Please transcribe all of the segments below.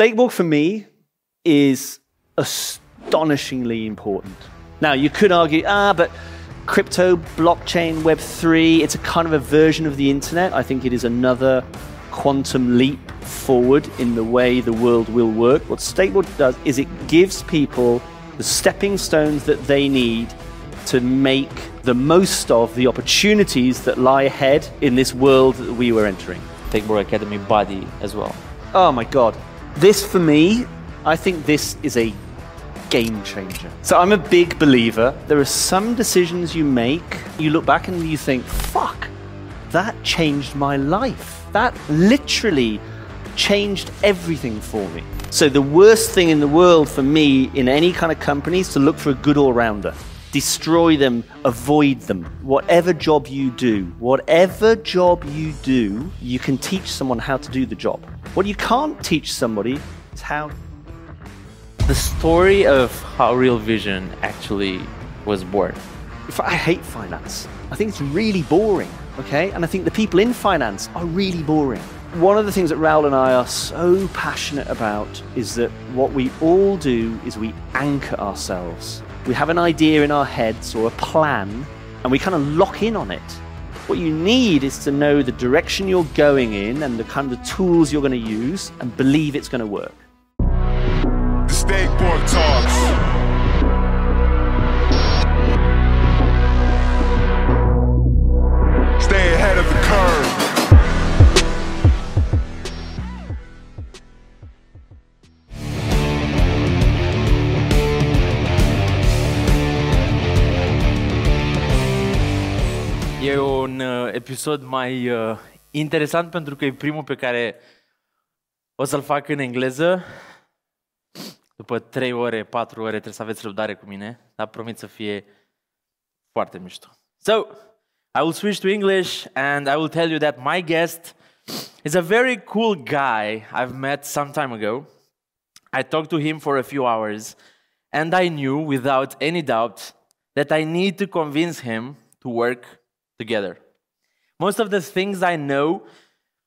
Stakeborg for me is astonishingly important. Now, you could argue, ah, but crypto, blockchain, Web3, it's a kind of a version of the internet. I think it is another quantum leap forward in the way the world will work. What Stakeborg does is it gives people the stepping stones that they need to make the most of the opportunities that lie ahead in this world that we were entering. Stakeborg Academy body as well. Oh my God. This for me, I think this is a game changer. So I'm a big believer. There are some decisions you make, you look back and you think, fuck, that changed my life. That literally changed everything for me. So the worst thing in the world for me in any kind of company is to look for a good all rounder. Destroy them, avoid them. Whatever job you do, whatever job you do, you can teach someone how to do the job. What you can't teach somebody is how The story of how Real Vision actually was born. I hate finance. I think it's really boring, okay? And I think the people in finance are really boring. One of the things that Raoul and I are so passionate about is that what we all do is we anchor ourselves. We have an idea in our heads or a plan, and we kind of lock in on it. What you need is to know the direction you're going in and the kind of tools you're going to use and believe it's going to work. The Stakeborg Talks. Episod mai uh, interesant pentru că e primul pe care o să-l fac în engleză. După 3 ore, 4 ore trebuie să aveți răbdare cu mine, dar promit să fie foarte mișto. So, I will switch to English and I will tell you that my guest is a very cool guy I've met some time ago. I talked to him for a few hours and I knew without any doubt that I need to convince him to work together. Most of the things I know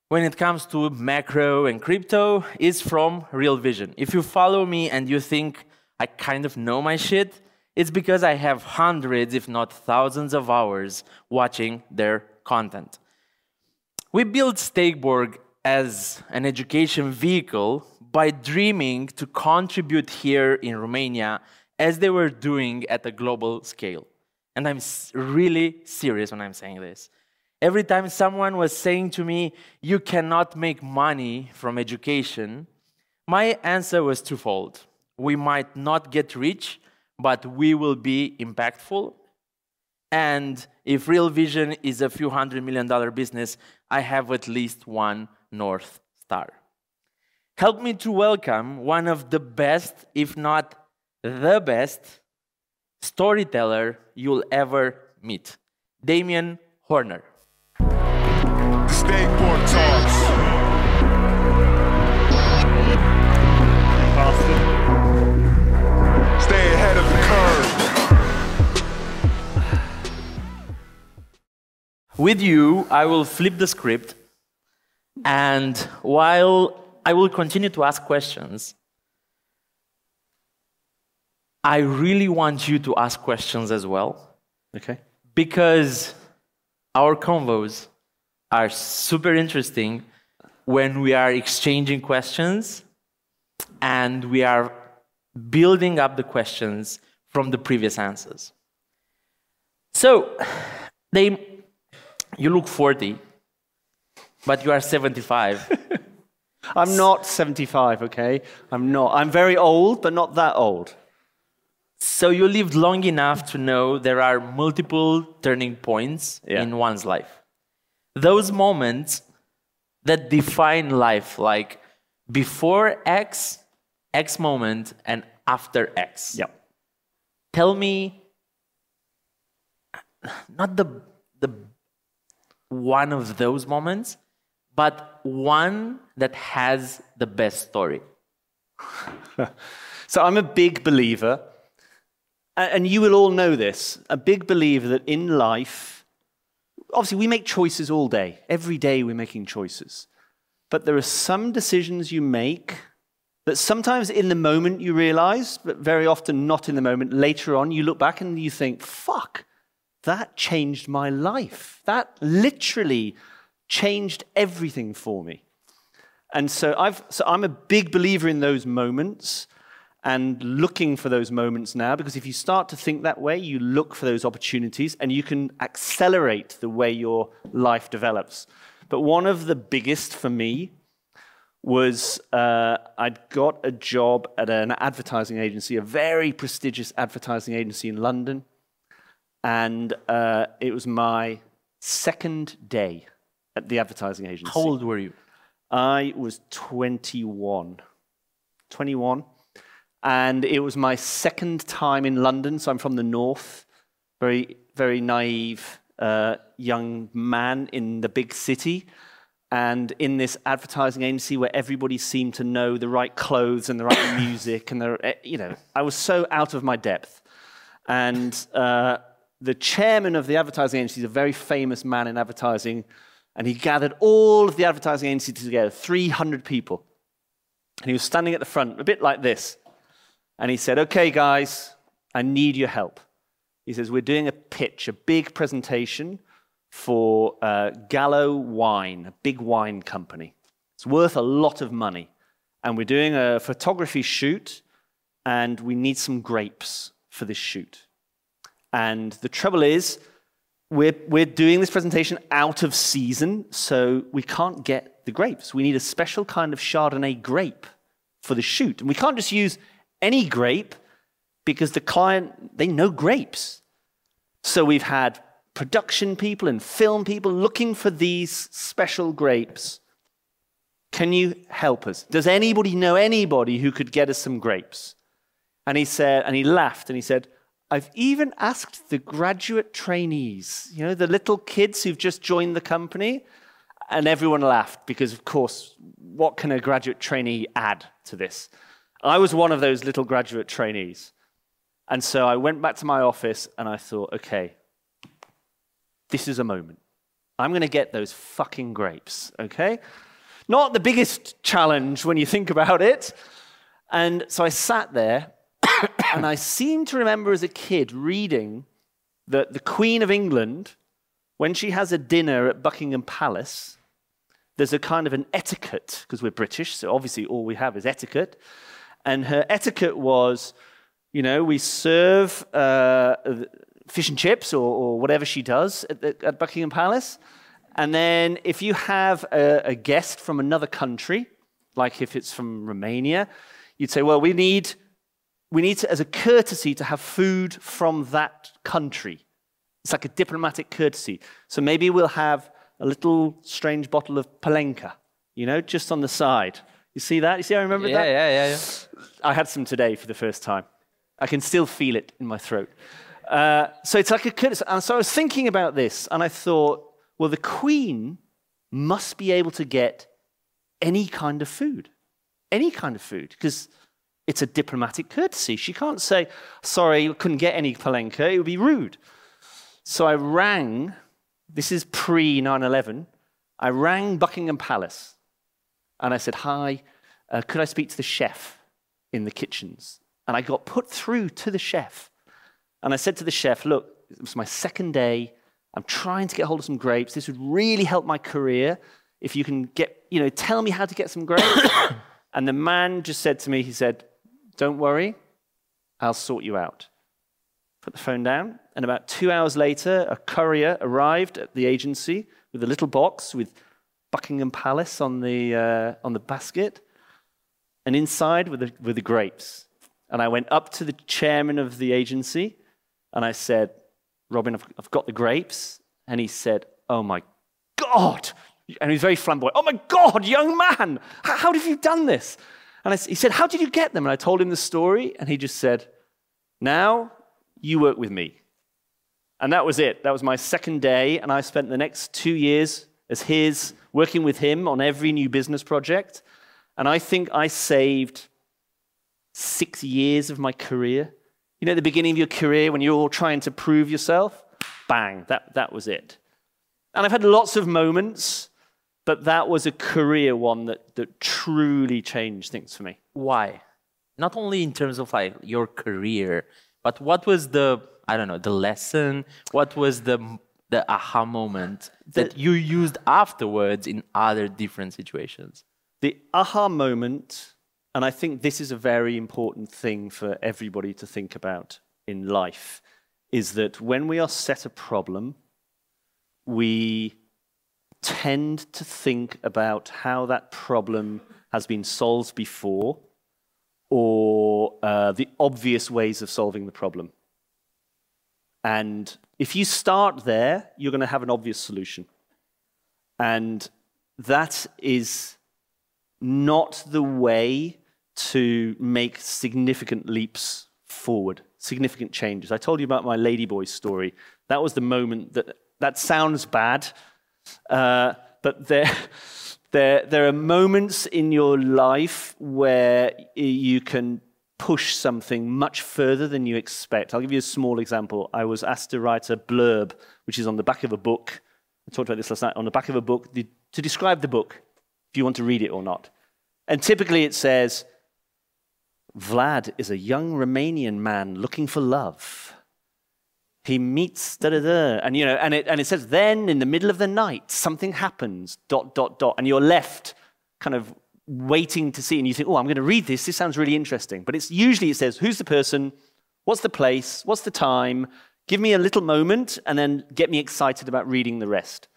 when it comes to macro and crypto is from Real Vision. If you follow me and you think I kind of know my shit, it's because I have hundreds, if not thousands, of hours watching their content. We built Stakeborg as an education vehicle by dreaming to contribute here in Romania as they were doing at a global scale. And I'm really serious when I'm saying this. Every time someone was saying to me, You cannot make money from education, my answer was twofold. We might not get rich, but we will be impactful. And if Real Vision is a few hundred million dollar business, I have at least one North Star. Help me to welcome one of the best, if not the best, storyteller you'll ever meet, Damien Horner. With you, I will flip the script, and while I will continue to ask questions, I really want you to ask questions as well, Okay? because our convos are super interesting when we are exchanging questions and we are building up the questions from the previous answers. So, they, you look 40, but you are 75. I'm not 75, okay? I'm not. I'm very old, but not that old. so you lived long enough to know there are multiple turning points Yeah. in one's life. Those moments that define life, like before X, X moment, and after X. Yeah. Tell me, not the, the one of those moments, but one that has the best story. So I'm a big believer, and you will all know this, a big believer that in life, obviously we make choices all day. Every day we're making choices. But there are some decisions you make that sometimes in the moment you realize, but very often not in the moment. Later on, you look back and you think, fuck, that changed my life. That literally changed everything for me. And so, I've, so I'm a big believer in those moments and looking for those moments now because if you start to think that way, you look for those opportunities and you can accelerate the way your life develops. But one of the biggest for me was uh, I'd got a job at an advertising agency, a very prestigious advertising agency in London. And uh, it was my second day at the advertising agency. How old were you? I was 21. 21. And it was my second time in London, so I'm from the north. Very, very naive uh, young man in the big city. And in this advertising agency where everybody seemed to know the right clothes and the right music, and the, eh, you know, I was so out of my depth. And uh, the chairman of the advertising agency is a very famous man in advertising, and he gathered all of the advertising agency together, 300 people. And he was standing at the front, a bit like this. And he said, Okay, guys, I need your help. He says, We're doing a pitch, a big presentation for uh, Gallo Wine, a big wine company. It's worth a lot of money. And we're doing a photography shoot, and we need some grapes for this shoot. And the trouble is, we're, we're doing this presentation out of season, so we can't get the grapes. We need a special kind of Chardonnay grape for the shoot. And we can't just use any grape because the client, they know grapes. So we've had production people and film people looking for these special grapes. Can you help us? Does anybody know anybody who could get us some grapes? And he said, and he laughed and he said, I've even asked the graduate trainees, you know, the little kids who've just joined the company. And everyone laughed because, of course, what can a graduate trainee add to this? I was one of those little graduate trainees. And so I went back to my office and I thought, okay, this is a moment. I'm going to get those fucking grapes, okay? Not the biggest challenge when you think about it. And so I sat there and I seem to remember as a kid reading that the Queen of England, when she has a dinner at Buckingham Palace, there's a kind of an etiquette, because we're British, so obviously all we have is etiquette. And her etiquette was, you know, we serve uh, fish and chips or, or whatever she does at, the, at, Buckingham Palace. And then if you have a, a guest from another country, like if it's from Romania, you'd say, well, we need, we need to, as a courtesy to have food from that country. It's like a diplomatic courtesy. So maybe we'll have a little strange bottle of Palenka, you know, just on the side. You see that? You see, I remember yeah, that? Yeah, yeah, yeah. I had some today for the first time. I can still feel it in my throat. Uh, so it's like a courtesy. And so I was thinking about this, and I thought, well, the Queen must be able to get any kind of food, any kind of food, because it's a diplomatic courtesy. She can't say, sorry, you couldn't get any palenka. It would be rude. So I rang, this is pre 9 11, I rang Buckingham Palace and I said, Hi, uh, could I speak to the chef in the kitchens? And I got put through to the chef. And I said to the chef, Look, it was my second day. I'm trying to get hold of some grapes. This would really help my career if you can get, you know, tell me how to get some grapes. and the man just said to me, He said, Don't worry, I'll sort you out. Put the phone down. And about two hours later, a courier arrived at the agency with a little box with Buckingham Palace on the, uh, on the basket, and inside were the, the grapes. And I went up to the chairman of the agency and I said, Robin, I've, I've got the grapes. And he said, Oh my God. And he was very flamboyant. Oh my God, young man, how, how have you done this? And I, he said, How did you get them? And I told him the story, and he just said, Now you work with me. And that was it. That was my second day, and I spent the next two years as his working with him on every new business project. And I think I saved six years of my career. You know, at the beginning of your career, when you're all trying to prove yourself, bang, that, that was it. And I've had lots of moments but that was a career one that, that truly changed things for me. Why? Not only in terms of like your career, but what was the I don't know the lesson? What was the the aha moment that you used afterwards in other different situations? The aha moment, and I think this is a very important thing for everybody to think about in life, is that when we are set a problem, we tend to think about how that problem has been solved before or uh, the obvious ways of solving the problem. And if you start there, you're going to have an obvious solution. And that is not the way to make significant leaps forward, significant changes. I told you about my Ladyboy story. That was the moment that that sounds bad, uh, but there, there, there are moments in your life where you can push something much further than you expect. I'll give you a small example. I was asked to write a blurb, which is on the back of a book. I talked about this last night. On the back of a book, to describe the book, if you want to read it or not. And typically it says, Vlad is a young Romanian man looking for love. He meets da da da, and you know, and it and it says, then in the middle of the night, something happens, dot dot dot, and you're left kind of waiting to see, and you think, oh, I'm going to read this. This sounds really interesting. But it's usually it says, who's the person, what's the place, what's the time, give me a little moment, and then get me excited about reading the rest.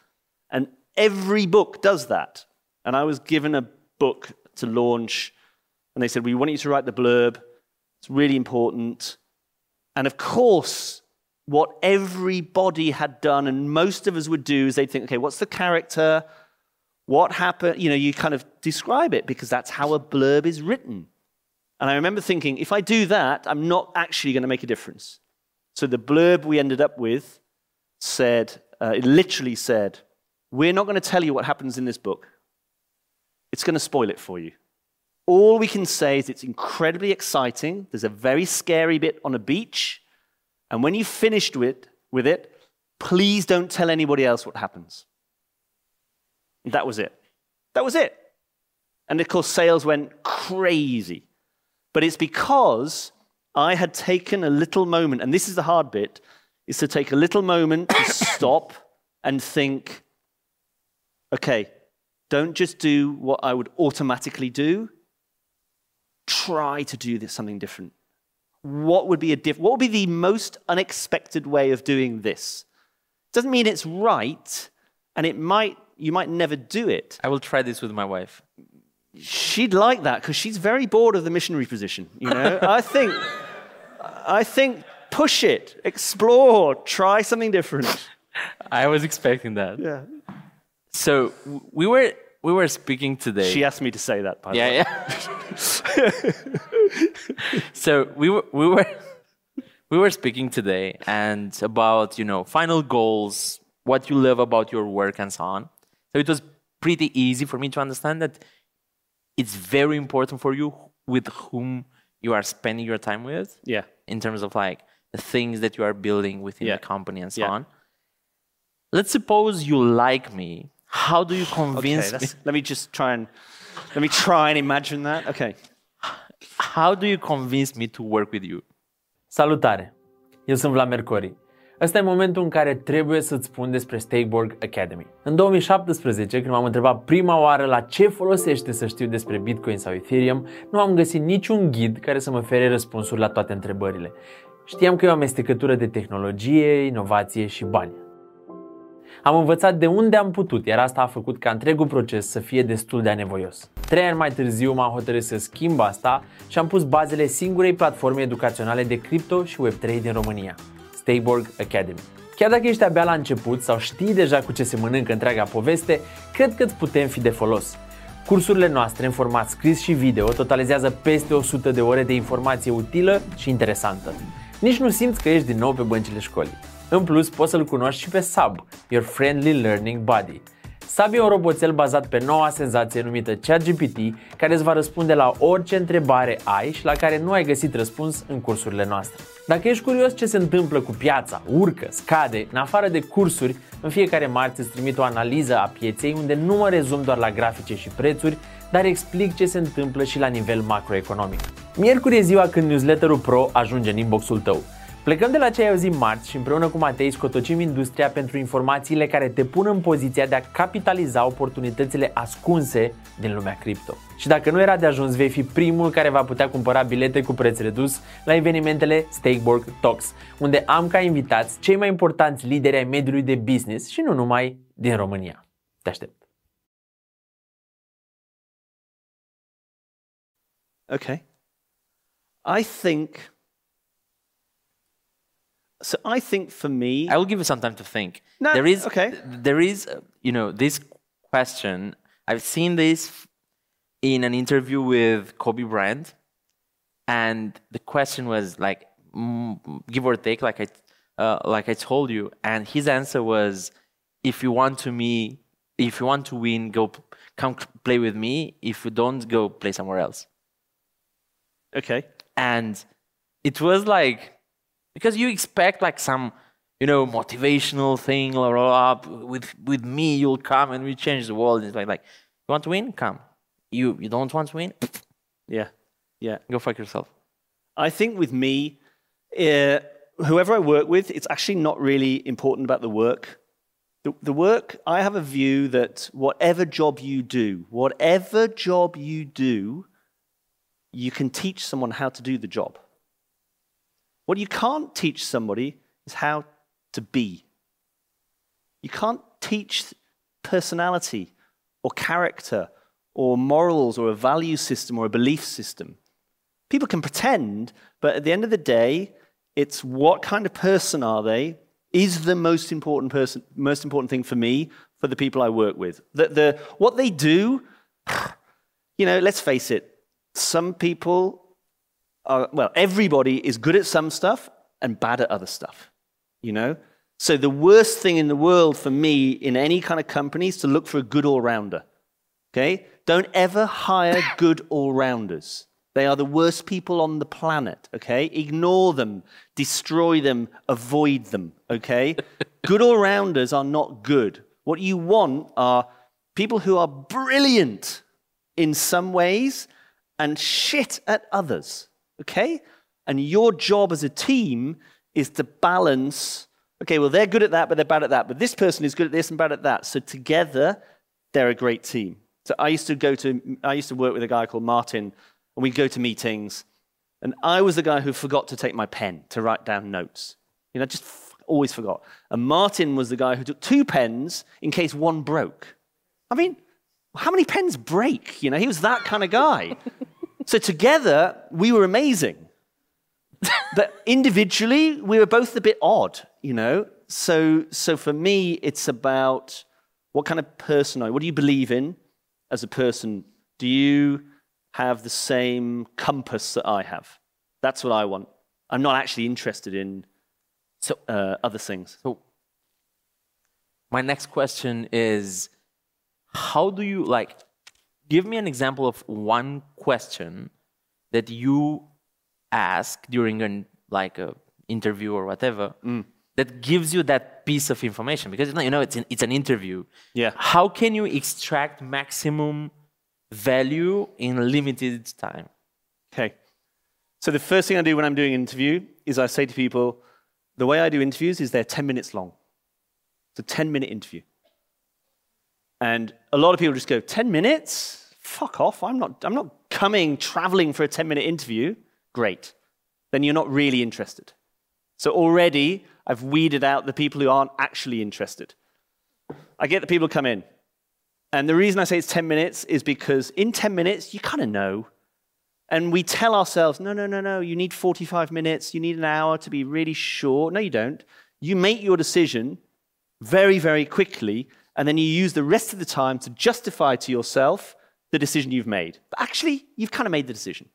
And every book does that. And I was given a book to launch, and they said, we want you to write the blurb. It's really important. And of course, what everybody had done, and most of us would do, is they'd think, okay, what's the character? What happened? You know, you kind of describe it because that's how a blurb is written. And I remember thinking, if I do that, I'm not actually going to make a difference. So the blurb we ended up with said, uh, it literally said, We're not going to tell you what happens in this book. It's going to spoil it for you. All we can say is it's incredibly exciting. There's a very scary bit on a beach. And when you've finished with, with it, please don't tell anybody else what happens. That was it. That was it. And of course, sales went crazy. But it's because I had taken a little moment, and this is the hard bit, is to take a little moment to stop and think, okay, don't just do what I would automatically do. Try to do this, something different. What would be a diff- what would be the most unexpected way of doing this? Doesn't mean it's right, and it might you might never do it. I will try this with my wife. She'd like that because she's very bored of the missionary position. You know, I think, I think, push it, explore, try something different. I was expecting that. Yeah. So we were we were speaking today. She asked me to say that. By the way. yeah, yeah. so we were we were we were speaking today and about you know final goals, what you love about your work, and so on. So it was pretty easy for me to understand that it's very important for you with whom you are spending your time with Yeah. in terms of like the things that you are building within Yeah. the company and so Yeah. on. Let's suppose you like me. How do you Okay. convince me? that's- let me just try and let me try and imagine that. Okay. How do you convince me to work with you? Salutare! Eu sunt Vlad Mercori. Ăsta e momentul în care trebuie să-ți spun despre Stakeborg Academy. În 2017, când m-am întrebat prima oară la ce folosește să știu despre Bitcoin sau Ethereum, nu am găsit niciun ghid care să mă ofere răspunsuri la toate întrebările. Știam că e o amestecătură de tehnologie, inovație și bani. Am învățat de unde am putut, iar asta a făcut ca întregul proces să fie destul de anevoios. Trei ani mai târziu m-am hotărât să schimb asta și am pus bazele singurei platforme educaționale de cripto și Web3 din România, Stakeborg Academy. Chiar dacă ești abia la început sau știi deja cu ce se mănâncă întreaga poveste, cred că îți putem fi de folos. Cursurile noastre în format scris și video totalizează peste 100 de ore de informație utilă și interesantă. Nici nu simți că ești din nou pe băncile școlii. În plus, poți să-l cunoști și pe Sub, your friendly learning buddy. Sabi e un roboțel bazat pe noua senzație numită ChatGPT, care îți va răspunde la orice întrebare ai și la care nu ai găsit răspuns în cursurile noastre. Dacă ești curios ce se întâmplă cu piața, urcă, scade, în afară de cursuri, în fiecare marți îți trimit o analiză a pieței unde nu mă rezum doar la grafice și prețuri, dar explic ce se întâmplă și la nivel macroeconomic. Miercuri e ziua când newsletterul Pro ajunge în inboxul tău. Plecăm de la ce ai auzit marți și împreună cu Matei scotocim industria pentru informațiile care te pun în poziția de a capitaliza oportunitățile ascunse din lumea cripto. Și dacă nu era de ajuns, vei fi primul care va putea cumpăra bilete cu preț redus la evenimentele Stakeborg Talks, unde am ca invitați cei mai importanți lideri ai mediului de business și nu numai din România. Te aștept! Okay. I think. So I think for me, I will give you some time to think. No, there is okay. There is, you know, this question. I've seen this in an interview with Kobe Bryant, and the question was like, give or take, like I, uh, like I told you, and his answer was, if you want to me, if you want to win, go come play with me. If you don't, go play somewhere else. okay. and it was like because you expect like some you know motivational thing blah, blah, blah, with with me you'll come and we change the world it's like like you want to win come you you don't want to win Yeah. Yeah. go fuck yourself I think with me, uh, whoever I work with, it's actually not really important about the work. The, the work, I have a view that whatever job you do, whatever job you do, you can teach someone how to do the job. What you can't teach somebody is how to be. You can't teach personality or character or morals or a value system or a belief system. People can pretend, but at the end of the day, it's what kind of person are they is the most important person, most important thing for me, for the people I work with. The, the, what they do, you know, let's face it, some people are, well, everybody is good at some stuff and bad at other stuff, you know? So the worst thing in the world for me in any kind of company is to look for a good all rounder. Okay? Don't ever hire good all rounders. They are the worst people on the planet. Okay? Ignore them, destroy them, avoid them. Okay? good all rounders are not good. What you want are people who are brilliant in some ways and shit at others. Okay? And your job as a team is to balance. Okay, well, they're good at that, but they're bad at that. But this person is good at this and bad at that. So together, they're a great team. So I used to go to, I used to work with a guy called Martin, and we'd go to meetings, and I was the guy who forgot to take my pen to write down notes. You know, just always forgot. And Martin was the guy who took two pens in case one broke. I mean, how many pens break? You know, he was that kind of guy. So together, we were amazing. but individually, we were both a bit odd, you know? So, so for me, it's about what kind of person are you? What do you believe in as a person? Do you have the same compass that I have? That's what I want. I'm not actually interested in so uh, other things. So my next question is how do you like give me an example of one question that you ask during an like a interview or whatever mm. that gives you that piece of information because you know it's an, it's an interview Yeah. how can you extract maximum value in limited time Okay. So the first thing I do when I'm doing an interview is I say to people, the way I do interviews is they're 10 minutes long. It's a 10 minute interview. And a lot of people just go, 10 minutes? Fuck off. I'm not, I'm not coming, traveling for a 10 minute interview. Great. Then you're not really interested. So already I've weeded out the people who aren't actually interested. I get the people come in. And the reason I say it's 10 minutes is because in 10 minutes, you kind of know. And we tell ourselves, no, no, no, no, you need 45 minutes, you need an hour to be really sure. No, you don't. You make your decision very, very quickly, and then you use the rest of the time to justify to yourself the decision you've made. But actually, you've kind of made the decision.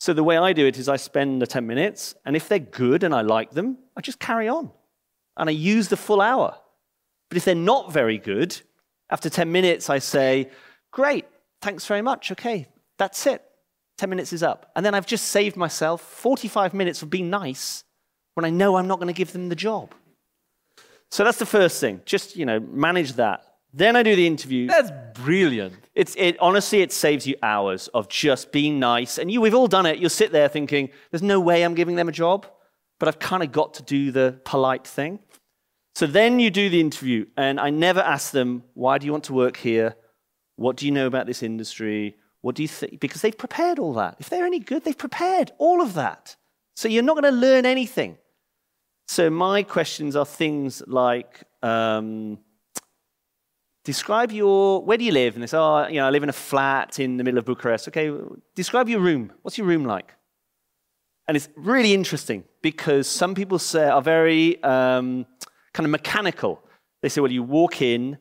So the way I do it is I spend the 10 minutes, and if they're good and I like them, I just carry on. And I use the full hour. But if they're not very good, After 10 minutes, I say, Great, thanks very much. Okay, that's it. 10 minutes is up. And then I've just saved myself 45 minutes of being nice when I know I'm not going to give them the job. So that's the first thing. Just, you know, manage that. Then I do the interview. That's brilliant. It's it honestly it saves you hours of just being nice. And you we've all done it. You'll sit there thinking, there's no way I'm giving them a job, but I've kind of got to do the polite thing. So then you do the interview, and I never ask them, why do you want to work here? What do you know about this industry? What do you think? Because they've prepared all that. If they're any good, they've prepared all of that. So you're not going to learn anything. So my questions are things like, um, describe your, where do you live? And they say, oh, you know, I live in a flat in the middle of Bucharest. Okay, describe your room. What's your room like? And it's really interesting because some people say are very um, kind of mechanical. They say, well, you walk in,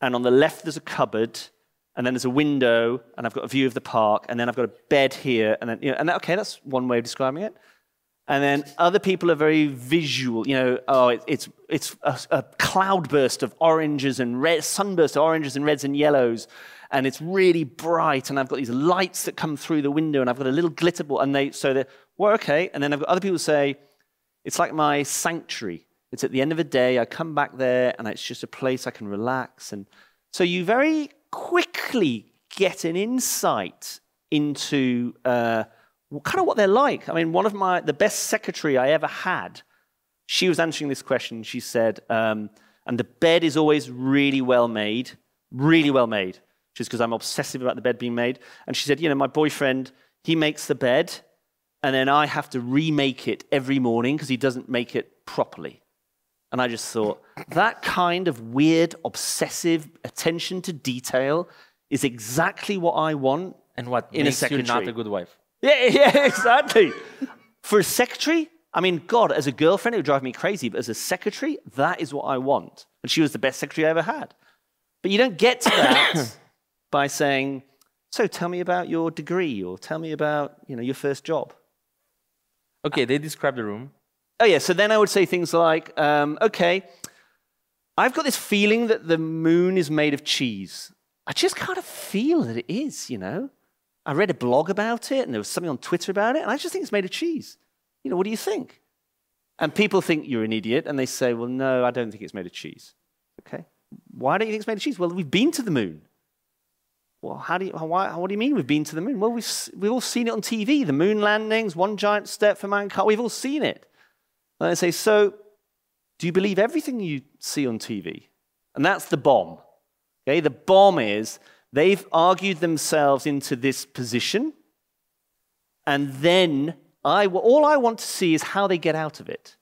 and on the left there's a cupboard, and then there's a window, and I've got a view of the park, and then I've got a bed here, and then, you know, and that, okay, that's one way of describing it. And then other people are very visual. You know, oh, it, it's, it's a, a cloudburst of oranges and red, sunburst of oranges and reds and yellows. And it's really bright. And I've got these lights that come through the window. And I've got a little glitter ball. And they, so they're, well, okay. And then I've got other people say, it's like my sanctuary. It's at the end of the day. I come back there and it's just a place I can relax. And so you very quickly get an insight into, uh, kind of what they're like. I mean, one of my, the best secretary I ever had, she was answering this question. She said, um, and the bed is always really well made, really well made, just because I'm obsessive about the bed being made. And she said, you know, my boyfriend, he makes the bed, and then I have to remake it every morning because he doesn't make it properly. And I just thought, that kind of weird, obsessive attention to detail is exactly what I want And what In a makes you not a good wife? Yeah, yeah, exactly. For a secretary, I mean, God, as a girlfriend, it would drive me crazy, but as a secretary, that is what I want. And she was the best secretary I ever had. But you don't get to that by saying, so tell me about your degree or tell me about, you know, your first job. Okay, they describe the room. Oh, yeah. So then I would say things like, um, okay, I've got this feeling that the moon is made of cheese. I just kind of feel that it is, you know. I read a blog about it and there was something on Twitter about it, and I just think it's made of cheese. You know, what do you think? And people think you're an idiot, and they say, well, no, I don't think it's made of cheese. Okay. Why don't you think it's made of cheese? Well, we've been to the moon. Well, how do you, why, what do you mean we've been to the moon? Well, we've, we've all seen it on TV. The moon landings, one giant step for mankind. We've all seen it. And I say, so do you believe everything you see on TV? And that's the bomb. Okay, the bomb is they've argued themselves into this position, and then I, all I want to see is how they get out of it.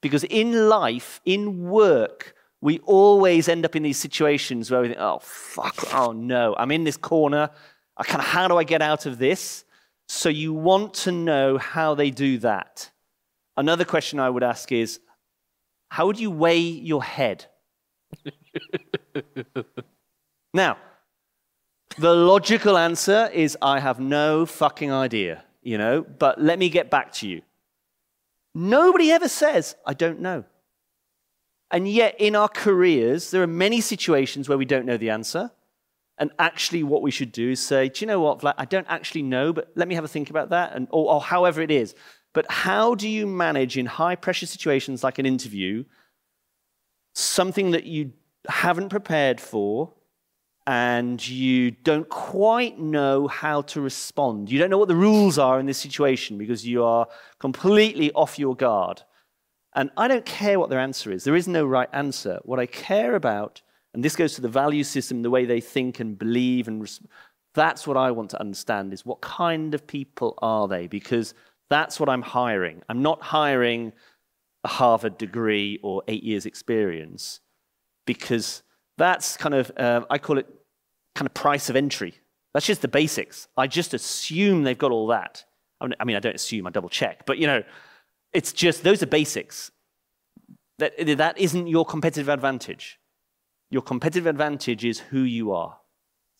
Because in life, in work, we always end up in these situations where we think, oh, fuck, oh no, I'm in this corner. I kind of, how do I get out of this? So you want to know how they do that. Another question I would ask is, how would you weigh your head? now, the logical answer is I have no fucking idea, you know, but let me get back to you. Nobody ever says, I don't know. And yet, in our careers, there are many situations where we don't know the answer. And actually, what we should do is say, Do you know what, Vlad? I don't actually know, but let me have a think about that, and, or, or however it is. But how do you manage in high pressure situations like an interview something that you haven't prepared for and you don't quite know how to respond? You don't know what the rules are in this situation because you are completely off your guard. And I don't care what their answer is. There is no right answer. What I care about, and this goes to the value system, the way they think and believe, and res- that's what I want to understand is what kind of people are they? Because that's what I'm hiring. I'm not hiring a Harvard degree or eight years experience because that's kind of, uh, I call it kind of price of entry. That's just the basics. I just assume they've got all that. I mean, I don't assume, I double check, but you know, it's just those are basics. That, that isn't your competitive advantage. Your competitive advantage is who you are.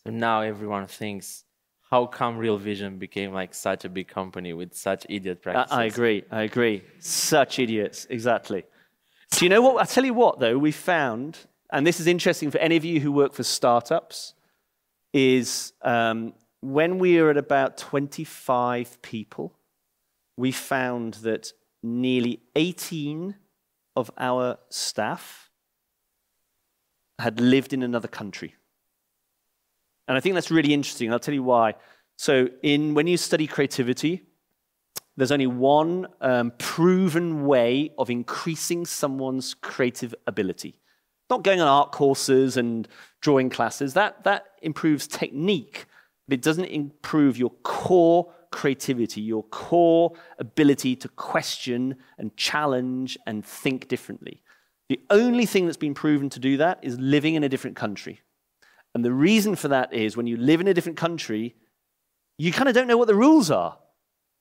So now everyone thinks, how come Real Vision became like such a big company with such idiot I, practices? I agree. I agree. Such idiots. Exactly. Do you know what? I tell you what, though, we found and this is interesting for any of you who work for startups, is um, when we were at about 25 people, we found that nearly 18 of our staff had lived in another country. And I think that's really interesting. I'll tell you why. So, in, when you study creativity, there's only one um, proven way of increasing someone's creative ability. Not going on art courses and drawing classes, that, that improves technique, but it doesn't improve your core creativity, your core ability to question and challenge and think differently. The only thing that's been proven to do that is living in a different country. And the reason for that is when you live in a different country, you kind of don't know what the rules are.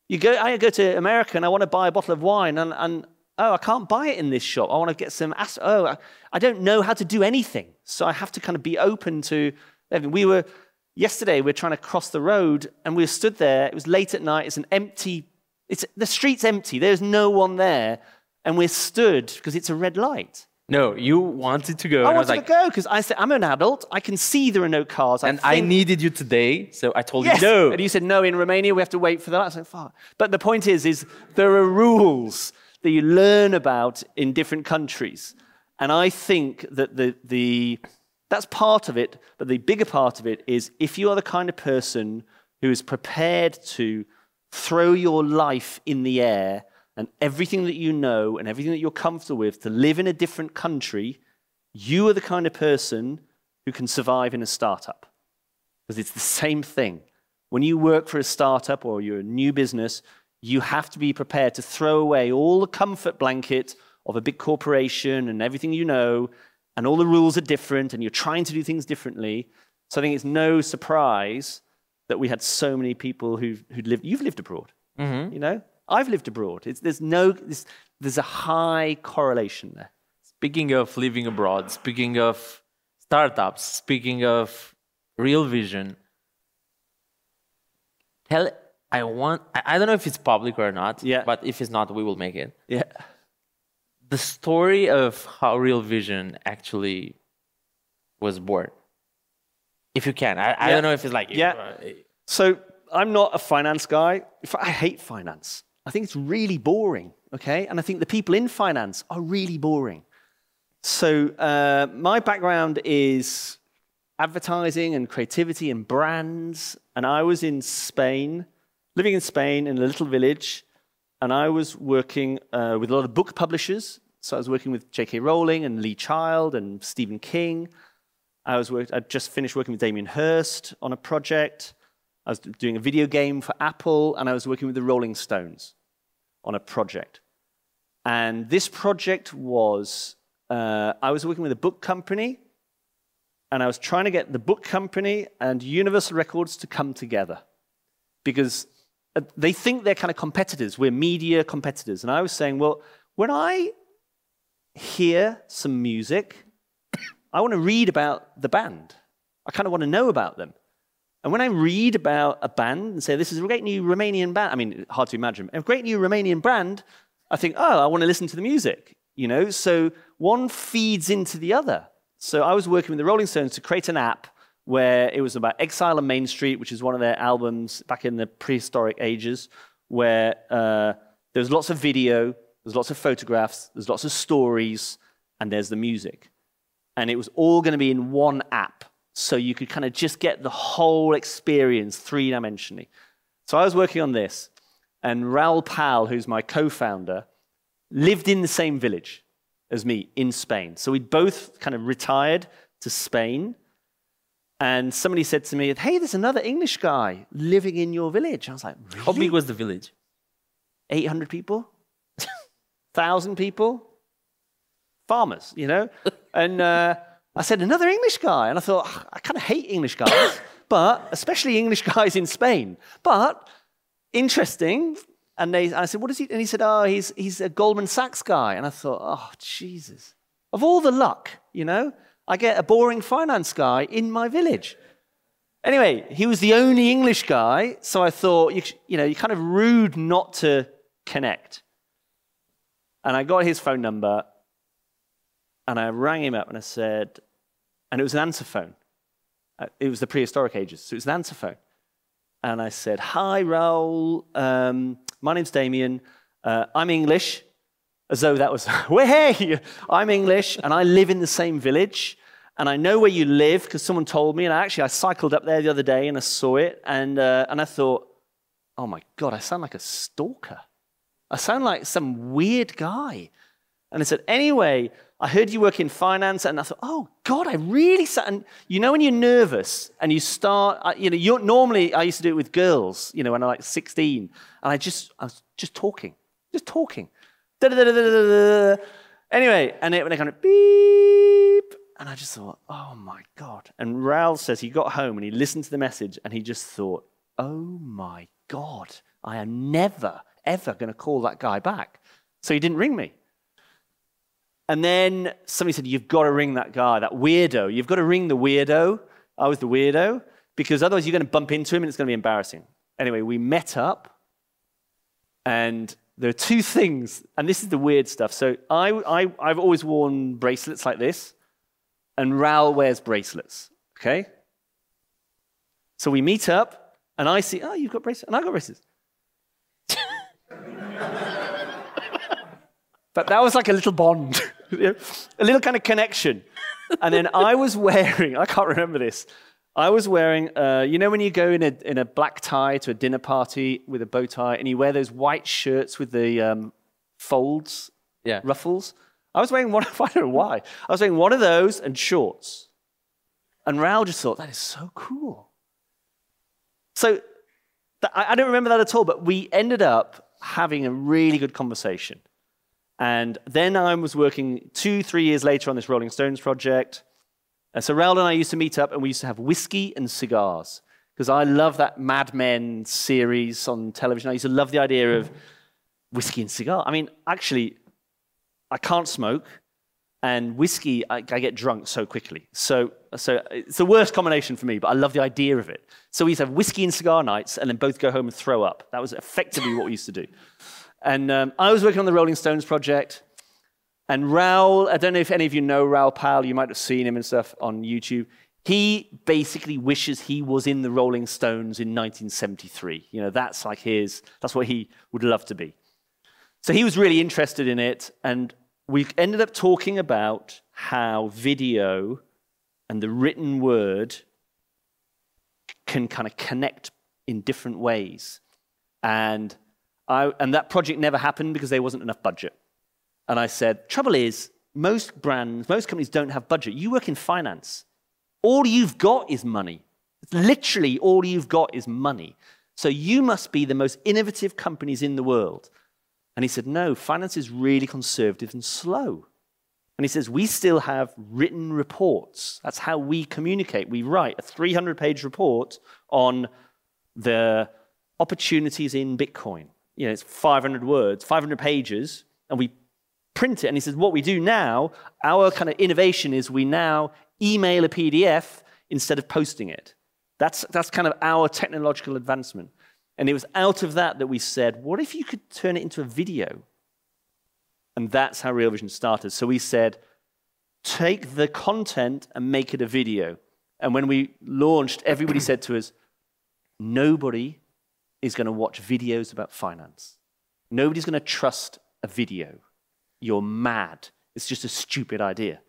You go, I go to America and I want to buy a bottle of wine, and, and oh, I can't buy it in this shop. I want to get some. Oh, I, I don't know how to do anything, so I have to kind of be open to. Everything. We were yesterday. We are trying to cross the road, and we stood there. It was late at night. It's an empty. It's the street's empty. There's no one there, and we're stood because it's a red light. No, you wanted to go. I wanted I was like, to go because I said I'm an adult. I can see there are no cars. and I needed you today, so I told Yes. you no. And you said no in Romania. We have to wait for that. I was like, fuck. But the point is, is there are rules that you learn about in different countries, and I think that the the that's part of it. But the bigger part of it is if you are the kind of person who is prepared to throw your life in the air and everything that you know and everything that you're comfortable with to live in a different country, you are the kind of person who can survive in a startup because it's the same thing. When you work for a startup or you're a new business, you have to be prepared to throw away all the comfort blanket of a big corporation and everything you know, and all the rules are different, and you're trying to do things differently. So I think it's no surprise that we had so many people who've, who'd lived. You've lived abroad, mm-hmm. you know. I've lived abroad. It's, there's no. There's, there's a high correlation there. Speaking of living abroad, speaking of startups, speaking of real vision, tell I want I don't know if it's public or not, Yeah. but if it's not, we will make it. Yeah. The story of how Real Vision actually was born. If you can. I, I Yeah. don't know if it's like Yeah. So I'm not a finance guy. Fact, I hate finance. I think it's really boring, okay? And I think the people in finance are really boring. So uh, my background is advertising and creativity and brands. And I was in Spain, living in Spain in a little village. And I was working uh, with a lot of book publishers. So I was working with J.K. Rowling and Lee Child and Stephen King. I was work- I'd just finished working with Damien Hirst on a project. I was doing a video game for Apple, and I was working with the Rolling Stones on a project. And this project was uh, I was working with a book company, and I was trying to get the book company and Universal Records to come together because Uh, they think they're kind of competitors. We're media competitors. And I was saying, well, when I hear some music, I want to read about the band. I kind of want to know about them. And when I read about a band and say, this is a great new Romanian band, I mean, hard to imagine, a great new Romanian band, I think, oh, I want to listen to the music, you know? So one feeds into the other. So I was working with the Rolling Stones to create an app where it was about Exile on Main Street, which is one of their albums back in the prehistoric ages, where uh, there's lots of video, there's lots of photographs, there's lots of stories, and there's the music. And it was all going to be in one app. So you could kind of just get the whole experience three dimensionally. So I was working on this, and Raoul Pal, who's my co founder, lived in the same village as me in Spain. So we'd both kind of retired to Spain. And somebody said to me, Hey, there's another English guy living in your village. I was like, really? how big was the village? 800 people, 1,000 people, farmers, you know? and uh, I said, another English guy. And I thought, "Ugh, I kind of hate English guys, but especially English guys in Spain. But interesting. And, they, and I said, what is he? And he said, oh, he's, he's a Goldman Sachs guy. And I thought, oh, Jesus. Of all the luck, you know, I get a boring finance guy in my village. Anyway, he was the only English guy, so I thought, you, you know, you're kind of rude not to connect. And I got his phone number, And I rang him up and I said, and it was an answer phone. Uh, It was the prehistoric ages, so it was an answer phone. And I said, Hi, Raoul. Um, my name's Damien. Uh, I'm English, as though that was, hey, I'm English and I live in the same village. And I know where you live because someone told me. And actually, I cycled up there the other day and I saw it. And, uh, and I thought, oh my God, I sound like a stalker. I sound like some weird guy. And I said, anyway, I heard you work in finance, and I thought, oh God, I really. Sa-. And you know when you're nervous and you start, uh, you know, you're, normally I used to do it with girls, you know, when I was like 16, and I just, I was just talking, just talking. Anyway, and it, when it kind of beep, and I just thought, oh my God. And Raoul says he got home and he listened to the message, and he just thought, oh my God, I am never, ever going to call that guy back. So he didn't ring me. And then somebody said, You've got to ring that guy, that weirdo. You've got to ring the weirdo. I was the weirdo, because otherwise you're going to bump into him and it's going to be embarrassing. Anyway, we met up, and there are two things, and this is the weird stuff. So I, I, I've always worn bracelets like this, and Raoul wears bracelets, okay? So we meet up, and I see, Oh, you've got bracelets, and I've got bracelets. But that was like a little bond, a little kind of connection. And then I was wearing, I can't remember this. I was wearing, uh, you know, when you go in a, in a black tie to a dinner party with a bow tie and you wear those white shirts with the um, folds, Yeah. ruffles? I was wearing one, I don't know why. I was wearing one of those and shorts. And Raoul just thought, that is so cool. So I don't remember that at all, but we ended up having a really good conversation. And then I was working two, three years later on this Rolling Stones project. And so Raoul and I used to meet up and we used to have whiskey and cigars because I love that Mad Men series on television. I used to love the idea of whiskey and cigar. I mean, actually, I can't smoke, and whiskey, I, I get drunk so quickly. So, so it's the worst combination for me, but I love the idea of it. So we used to have whiskey and cigar nights and then both go home and throw up. That was effectively what we used to do. And um, I was working on the Rolling Stones project. And Raoul, I don't know if any of you know Raoul Pal, you might have seen him and stuff on YouTube. He basically wishes he was in the Rolling Stones in 1973. You know, that's like his, that's what he would love to be. So he was really interested in it. And we ended up talking about how video and the written word can kind of connect in different ways. And, I, and that project never happened because there wasn't enough budget. And I said, trouble is, most brands, most companies don't have budget. You work in finance. All you've got is money. Literally, all you've got is money. So you must be the most innovative companies in the world. And he said, no, finance is really conservative and slow. And he says, we still have written reports. That's how we communicate. We write a 300 page report on the opportunities in Bitcoin. You know, it's 500 words, 500 pages, and we print it. And he says, what we do now, our kind of innovation is we now email a PDF instead of posting it. That's, that's kind of our technological advancement. And it was out of that that we said, what if you could turn it into a video? And that's how Real Vision started. So we said, take the content and make it a video. And when we launched, everybody said to us, nobody is going to watch videos about finance. Nobody's going to trust a video. You're mad. It's just a stupid idea.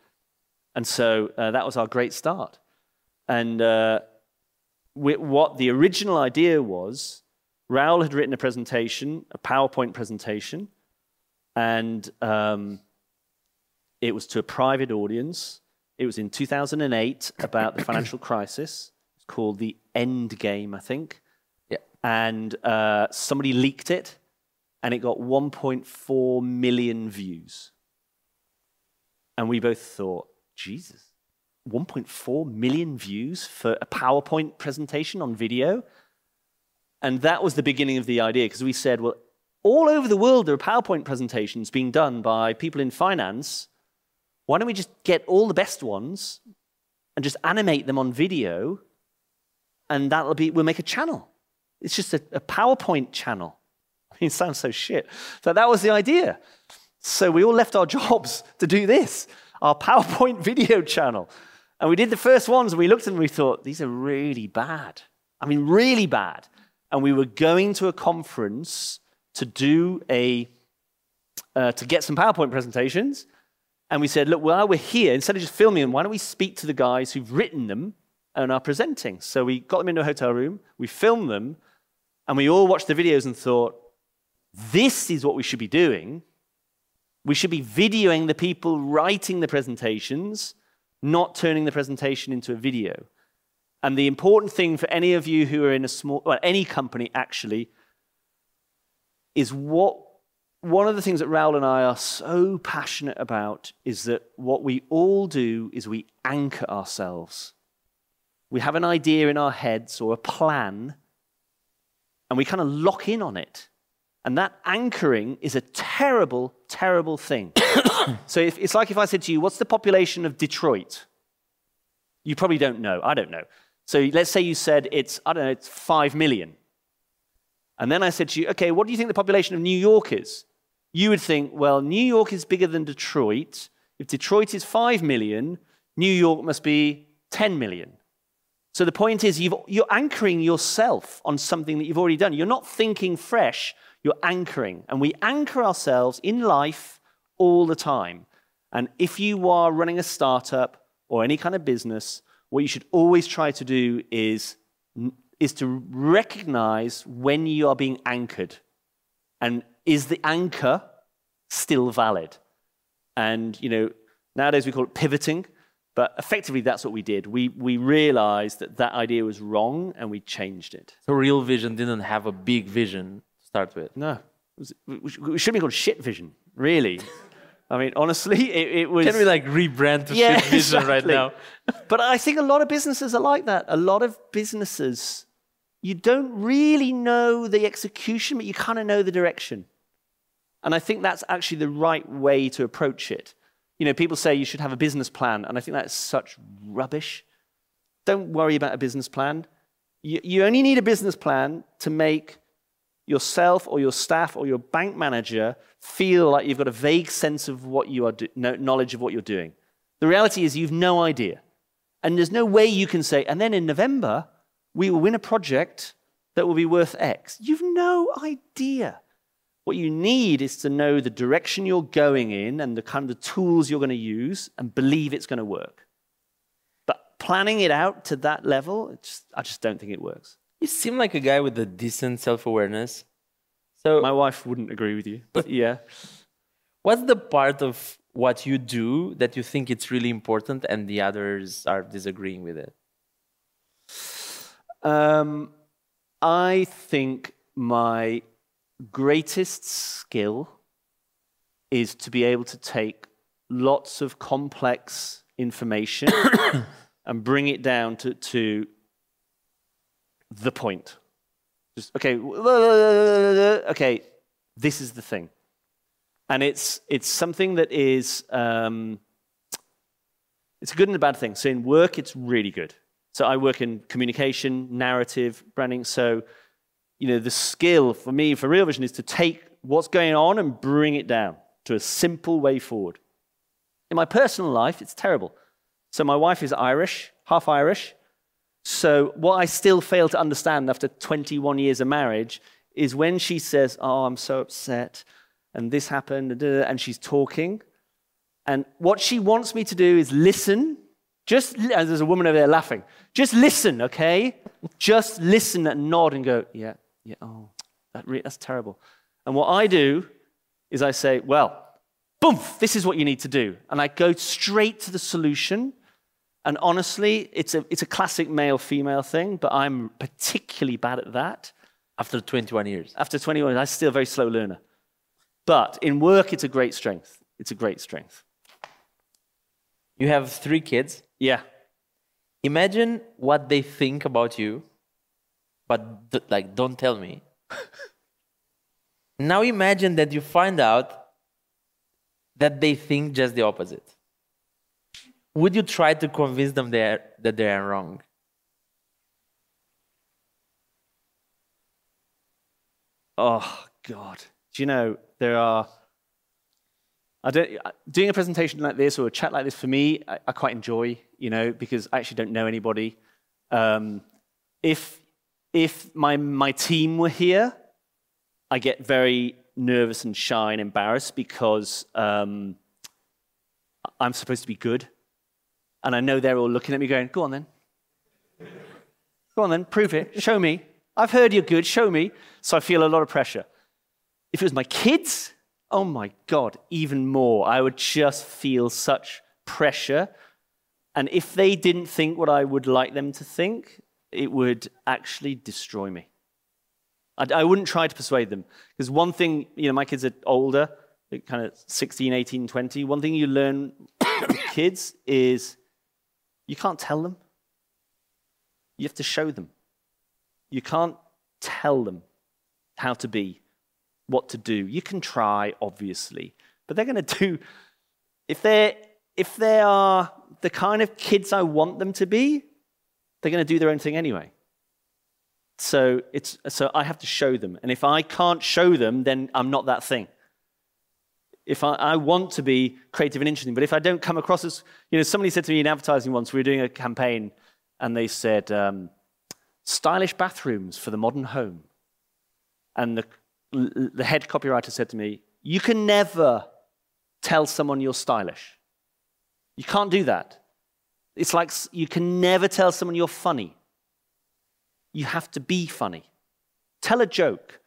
And so uh, that was our great start. And uh, what the original idea was, Raoul had written a presentation, a PowerPoint presentation, and um, it was to a private audience. It was in 2008 about the financial crisis. It's called The End Game, I think. Yeah. And uh, somebody leaked it, and it got 1.4 million views. And we both thought, Jesus, 1.4 million views for a PowerPoint presentation on video? And that was the beginning of the idea because we said, well, all over the world there are PowerPoint presentations being done by people in finance. Why don't we just get all the best ones and just animate them on video? And that'll be, we'll make a channel. It's just a, a PowerPoint channel. I mean, it sounds so shit. So that was the idea. So we all left our jobs to do this. our PowerPoint video channel. And we did the first ones and we looked at them and we thought, these are really bad. I mean, really bad. And we were going to a conference to do a, uh, to get some PowerPoint presentations. And we said, look, while we're here, instead of just filming them, why don't we speak to the guys who've written them and are presenting? So we got them into a hotel room, we filmed them, and we all watched the videos and thought, this is what we should be doing. We should be videoing the people writing the presentations, not turning the presentation into a video. And the important thing for any of you who are in a small, well, any company actually, is what one of the things that Raoul and I are so passionate about is that what we all do is we anchor ourselves. We have an idea in our heads or a plan, and we kind of lock in on it. And that anchoring is a terrible, terrible thing. so if, it's like if I said to you, What's the population of Detroit? You probably don't know. I don't know. So let's say you said it's, I don't know, it's 5 million. And then I said to you, Okay, what do you think the population of New York is? You would think, Well, New York is bigger than Detroit. If Detroit is 5 million, New York must be 10 million. So the point is, you are anchoring yourself on something that you've already done. You're not thinking fresh, you're anchoring. And we anchor ourselves in life all the time. And if you are running a startup or any kind of business, what you should always try to do is, is to recognize when you are being anchored. And is the anchor still valid? And, you know, nowadays we call it pivoting. But effectively, that's what we did. We, we realized that that idea was wrong and we changed it. So Real Vision didn't have a big vision to start with. No. It, was, it should be called shit vision, really. I mean, honestly, it, it, was. Can we like rebrand to yeah, shit vision exactly. right now? but I think a lot of businesses are like that. A lot of businesses, you don't really know the execution, but you kind of know the direction. And I think that's actually the right way to approach it. You know, people say you should have a business plan, and I think that's such rubbish. Don't worry about a business plan. You, you only need a business plan to make yourself or your staff or your bank manager feel like you've got a vague sense of what you are do- knowledge of what you're doing. The reality is you've no idea. And there's no way you can say, and then in November, we will win a project that will be worth X. You've no idea. What you need is to know the direction you're going in and the kind of the tools you're going to use and believe it's going to work. But planning it out to that level, just, I just don't think it works. You seem like a guy with a decent self awareness. So, my wife wouldn't agree with you, but yeah. What's the part of what you do that you think it's really important and the others are disagreeing with it? Um, I think my greatest skill is to be able to take lots of complex information and bring it down to, to the point. Just, okay, okay, this is the thing. And it's, it's something that is, um, it's a good and a bad thing. So in work, it's really good. So I work in communication, narrative, branding. So you know, the skill for me, for Real Vision, is to take what's going on and bring it down to a simple way forward. In my personal life, it's terrible. So my wife is Irish, half Irish. So what I still fail to understand after 21 years of marriage is when she says, "Oh, I'm so upset, and this happened," and she's talking, and what she wants me to do is listen. Just there's a woman over there laughing. Just listen, okay? Just listen and nod and go, "Yeah, yeah, oh, that re- that's terrible. And what I do is I say, well, boom, this is what you need to do. And I go straight to the solution. And honestly, it's a, it's a classic male female thing, but I'm particularly bad at that. After 21 years. After 21 years, I'm still a very slow learner. But in work, it's a great strength. It's a great strength. You have three kids. Yeah. Imagine what they think about you but like don't tell me now imagine that you find out that they think just the opposite would you try to convince them they're, that they are wrong oh god do you know there are I don't, doing a presentation like this or a chat like this for me, I, I quite enjoy, you know, because I actually don't know anybody. Um, if if my, my team were here, I get very nervous and shy and embarrassed because um, I'm supposed to be good. And I know they're all looking at me going, go on then. Go on then, prove it. Show me. I've heard you're good. Show me. So I feel a lot of pressure. If it was my kids, oh my God, even more. I would just feel such pressure. And if they didn't think what I would like them to think, it would actually destroy me. I, I wouldn't try to persuade them. Because one thing, you know, my kids are older, kind of 16, 18, 20. One thing you learn with kids is you can't tell them. You have to show them. You can't tell them how to be, what to do. You can try, obviously, but they're going to do, if they're, if they are the kind of kids I want them to be, they're going to do their own thing anyway. So, it's, so I have to show them. And if I can't show them, then I'm not that thing. If I, I want to be creative and interesting, but if I don't come across as, you know, somebody said to me in advertising once, we were doing a campaign, and they said, um, stylish bathrooms for the modern home. And the, the head copywriter said to me, You can never tell someone you're stylish. You can't do that. It's like you can never tell someone you're funny. You have to be funny. Tell a joke,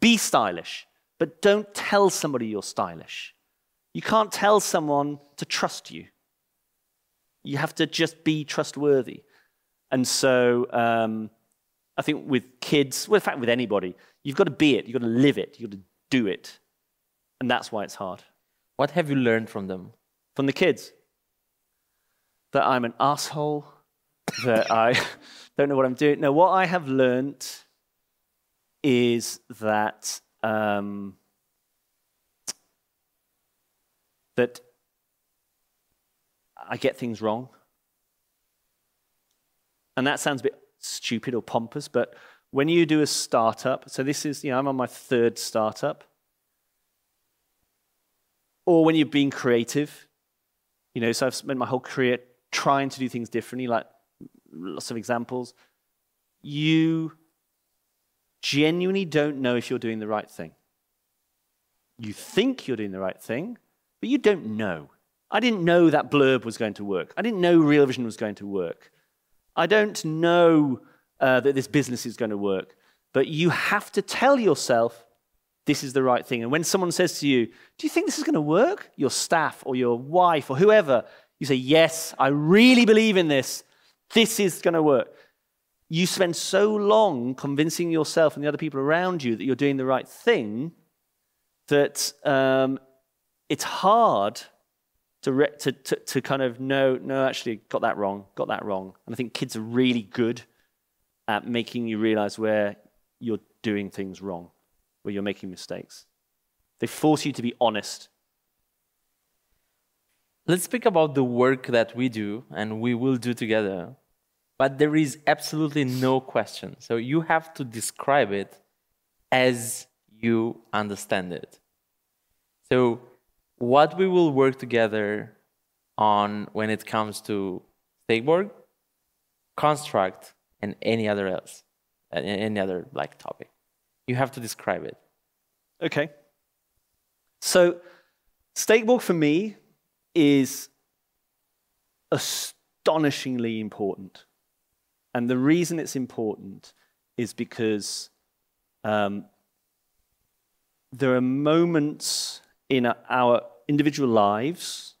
be stylish, but don't tell somebody you're stylish. You can't tell someone to trust you. You have to just be trustworthy. And so um, I think with kids, well, in fact, with anybody, you've got to be it, you've got to live it, you've got to do it. And that's why it's hard. What have you learned from them? From the kids, that I'm an asshole, that I don't know what I'm doing. No, what I have learned is that um, that I get things wrong. And that sounds a bit stupid or pompous, but when you do a startup, so this is, you know, I'm on my third startup, or when you've been creative, you know, so I've spent my whole career trying to do things differently, like lots of examples. You genuinely don't know if you're doing the right thing. You think you're doing the right thing, but you don't know. I didn't know that blurb was going to work. I didn't know Real Vision was going to work. I don't know uh, that this business is going to work. But you have to tell yourself this is the right thing. And when someone says to you, Do you think this is going to work? Your staff or your wife or whoever, you say, Yes, I really believe in this. This is going to work. You spend so long convincing yourself and the other people around you that you're doing the right thing that um, it's hard to, re- to, to, to kind of know, no, actually, got that wrong, got that wrong. And I think kids are really good at making you realize where you're doing things wrong, where you're making mistakes. They force you to be honest. Let's speak about the work that we do and we will do together. But there is absolutely no question. So you have to describe it as you understand it. So what we will work together on when it comes to Stakeborg, construct, and any other else, any other like topic. You have to describe it. Okay. So, Stakeborg for me is astonishingly important. And the reason it's important is because um, there are moments in our individual lives,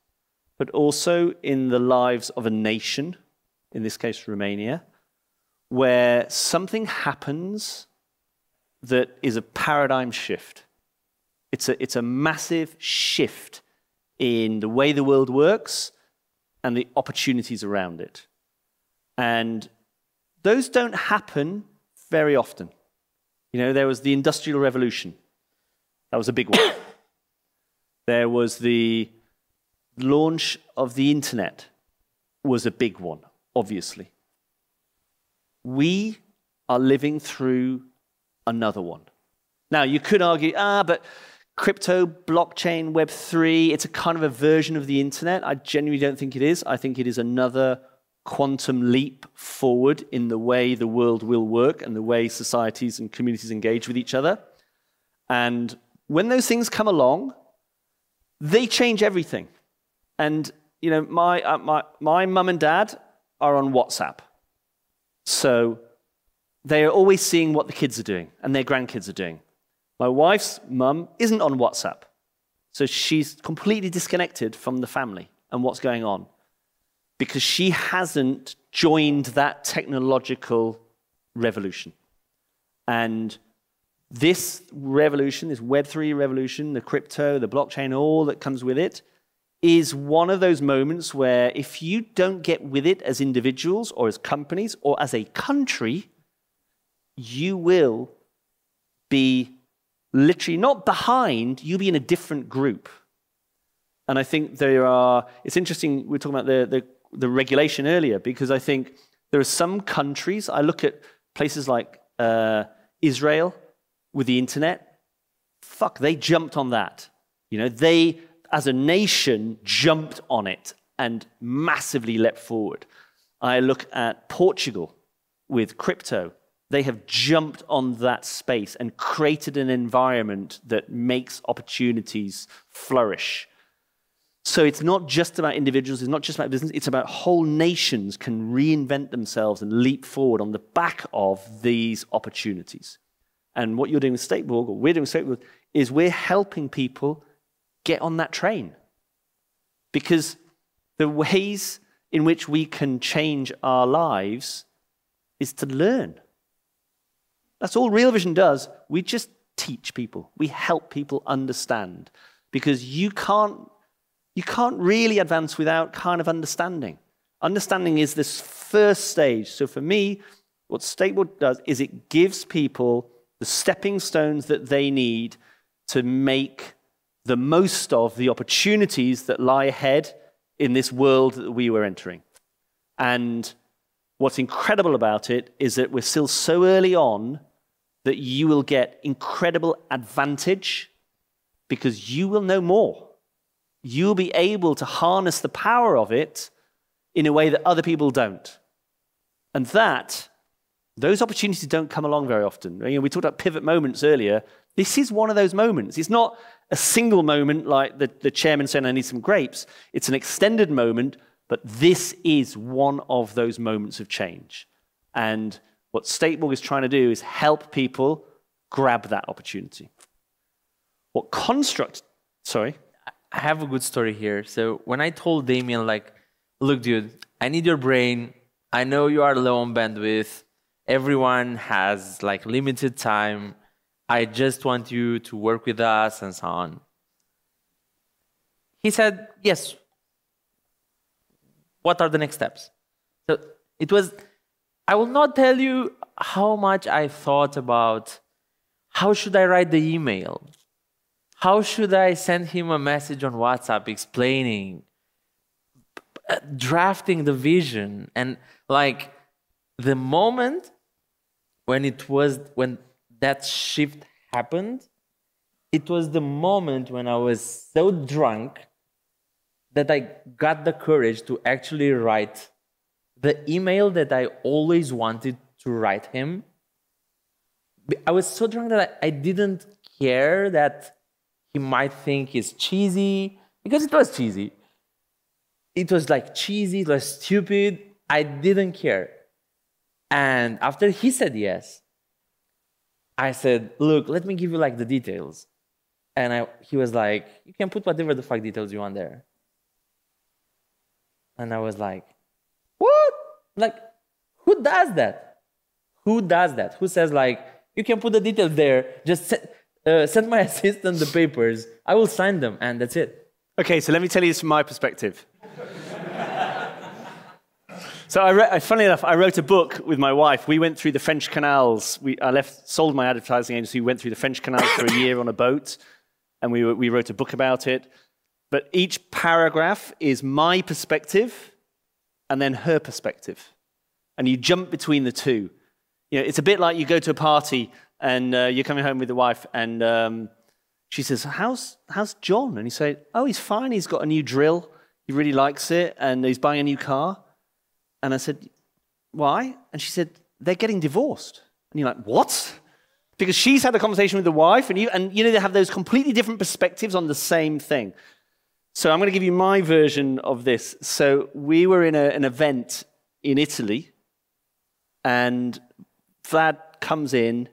but also in the lives of a nation, in this case, Romania, where something happens that is a paradigm shift. It's a, it's a massive shift in the way the world works and the opportunities around it. And those don't happen very often. You know, there was the Industrial Revolution, that was a big one. there was the launch of the internet, was a big one, obviously we are living through another one. Now, you could argue, ah, but crypto, blockchain, Web3, it's a kind of a version of the internet. I genuinely don't think it is. I think it is another quantum leap forward in the way the world will work and the way societies and communities engage with each other. And when those things come along, they change everything. And, you know, my, uh, my, my mum and dad are on WhatsApp. So they are always seeing what the kids are doing and their grandkids are doing. My wife's mum isn't on WhatsApp. So she's completely disconnected from the family and what's going on because she hasn't joined that technological revolution. And this revolution, this Web3 revolution, the crypto, the blockchain, all that comes with it, is one of those moments where if you don't get with it as individuals or as companies or as a country, you will be literally not behind, you'll be in a different group. And I think there are, it's interesting, we're talking about the, the the regulation earlier because I think there are some countries, I look at places like uh, Israel with the internet, fuck, they jumped on that. You know, they, as a nation, jumped on it and massively leapt forward. I look at Portugal with crypto. They have jumped on that space and created an environment that makes opportunities flourish. So it's not just about individuals, it's not just about business, it's about whole nations can reinvent themselves and leap forward on the back of these opportunities. And what you're doing with Stakeborg, or we're doing with Stakeborg, is we're helping people get on that train. Because the ways in which we can change our lives is to learn. That's all Real Vision does. We just teach people, we help people understand. Because you can't you can't really advance without kind of understanding. Understanding is this first stage. So for me, what Stakeborg does is it gives people the stepping stones that they need to make the most of the opportunities that lie ahead in this world that we were entering. And what's incredible about it is that we're still so early on that you will get incredible advantage because you will know more you'll be able to harness the power of it in a way that other people don't. And that, those opportunities don't come along very often. You know, we talked about pivot moments earlier. This is one of those moments. It's not a single moment like the, the chairman saying, I need some grapes. It's an extended moment, but this is one of those moments of change. And what Stakeborg is trying to do is help people grab that opportunity. What construct, sorry? I have a good story here. So when I told Damien, like, look, dude, I need your brain. I know you are low on bandwidth. Everyone has like limited time. I just want you to work with us and so on. He said, yes. What are the next steps? So it was, I will not tell you how much I thought about how should I write the email? How should I send him a message on WhatsApp explaining, uh, drafting the vision? And like the moment when it was, when that shift happened, it was the moment when I was so drunk that I got the courage to actually write the email that I always wanted to write him. I was so drunk that I, I didn't care that he might think is cheesy because it was cheesy. It was like cheesy, it was stupid. I didn't care. And after he said yes, I said, Look, let me give you like the details. And I, he was like, You can put whatever the fuck details you want there. And I was like, What? Like, who does that? Who does that? Who says, like, you can put the details there, just uh, send my assistant the papers. I will sign them, and that's it. Okay, so let me tell you this from my perspective. so, I re- funnily enough, I wrote a book with my wife. We went through the French canals. We, I left, sold my advertising agency. We went through the French canals for a year on a boat, and we, we wrote a book about it. But each paragraph is my perspective and then her perspective. And you jump between the two. You know, it's a bit like you go to a party and uh, you're coming home with the wife, and um, she says, how's, how's John? And he said, oh, he's fine. He's got a new drill. He really likes it. And he's buying a new car. And I said, why? And she said, they're getting divorced. And you're like, what? Because she's had a conversation with the wife, and you, and you know, they have those completely different perspectives on the same thing. So I'm going to give you my version of this. So we were in a, an event in Italy, and Vlad comes in,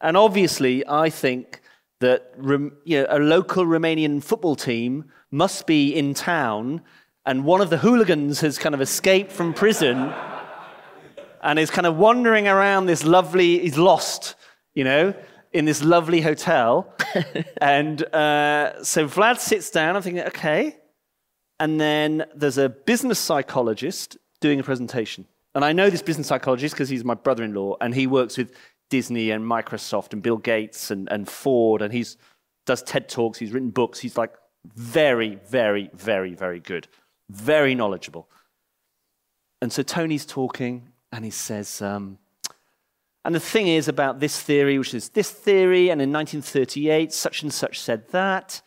and obviously, I think that you know, a local Romanian football team must be in town, and one of the hooligans has kind of escaped from prison and is kind of wandering around this lovely, he's lost, you know, in this lovely hotel. and uh, so Vlad sits down, I'm thinking, okay. And then there's a business psychologist doing a presentation. And I know this business psychologist because he's my brother in law, and he works with Disney and Microsoft and Bill Gates and, and Ford, and he's does TED Talks, he's written books. He's like very, very, very, very good, very knowledgeable. And so Tony's talking, and he says, um, and the thing is about this theory, which is this theory, and in 1938, such and such said that.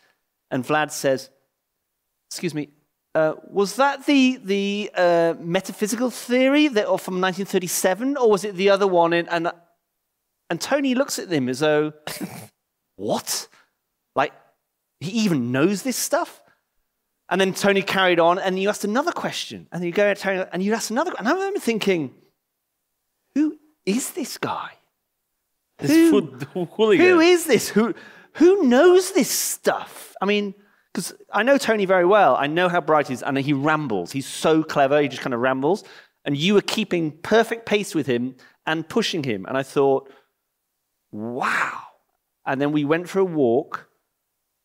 And Vlad says, Excuse me, uh, was that the, the uh, metaphysical theory that, or from 1937, or was it the other one? In, and, and Tony looks at them as though, What? Like, he even knows this stuff? And then Tony carried on, and you asked another question. And then you go at Tony, and you asked another And I remember thinking, Who is this guy? This Who- Who is this? Who, who knows this stuff? I mean, because I know Tony very well. I know how bright he is, and he rambles. He's so clever, he just kind of rambles. And you were keeping perfect pace with him and pushing him. And I thought, wow. And then we went for a walk,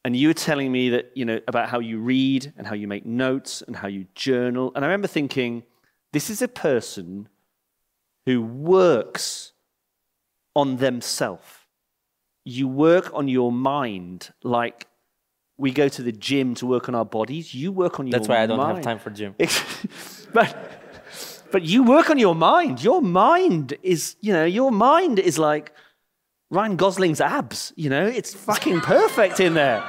and you were telling me that, you know, about how you read and how you make notes and how you journal. And I remember thinking, this is a person who works on themselves you work on your mind like we go to the gym to work on our bodies. You work on your mind. That's why I don't have time for gym. but but you work on your mind. Your mind is, you know, your mind is like Ryan Gosling's abs, you know? It's fucking perfect in there.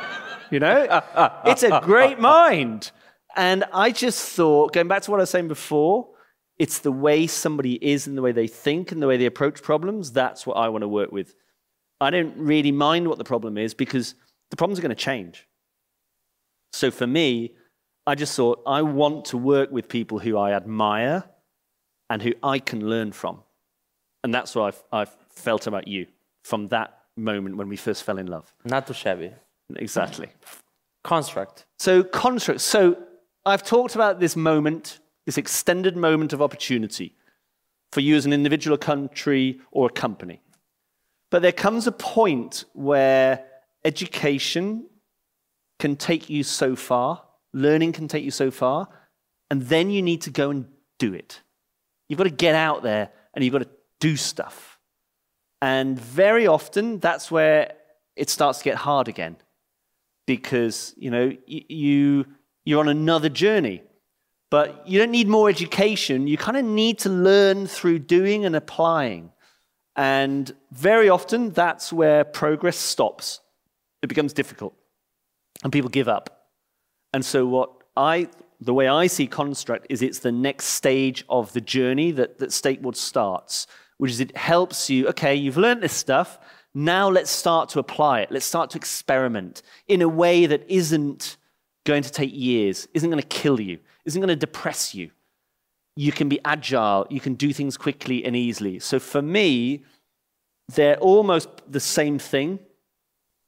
You know? It's a great mind. And I just thought, going back to what I was saying before, it's the way somebody is and the way they think and the way they approach problems. That's what I want to work with. I don't really mind what the problem is because the problems are going to change. So for me, I just thought I want to work with people who I admire and who I can learn from. And that's what I've, I've felt about you from that moment when we first fell in love. Not too shabby. Exactly. Construct. So, construct. So, I've talked about this moment, this extended moment of opportunity for you as an individual, a country, or a company. But there comes a point where education can take you so far, learning can take you so far, and then you need to go and do it. You've got to get out there and you've got to do stuff. And very often, that's where it starts to get hard again. Because you know you you're on another journey. But you don't need more education. You kind of need to learn through doing and applying. And very often that's where progress stops. It becomes difficult. And people give up. And so what i the way i see construct is it's the next stage of the journey that, that Stakeborg starts which is it helps you okay you've learned this stuff now let's start to apply it. Let's start to experiment in a way that isn't going to take years isn't going to kill you isn't going to depress you. You can be agile you can do things quickly and easily. So for me they're almost the same thing.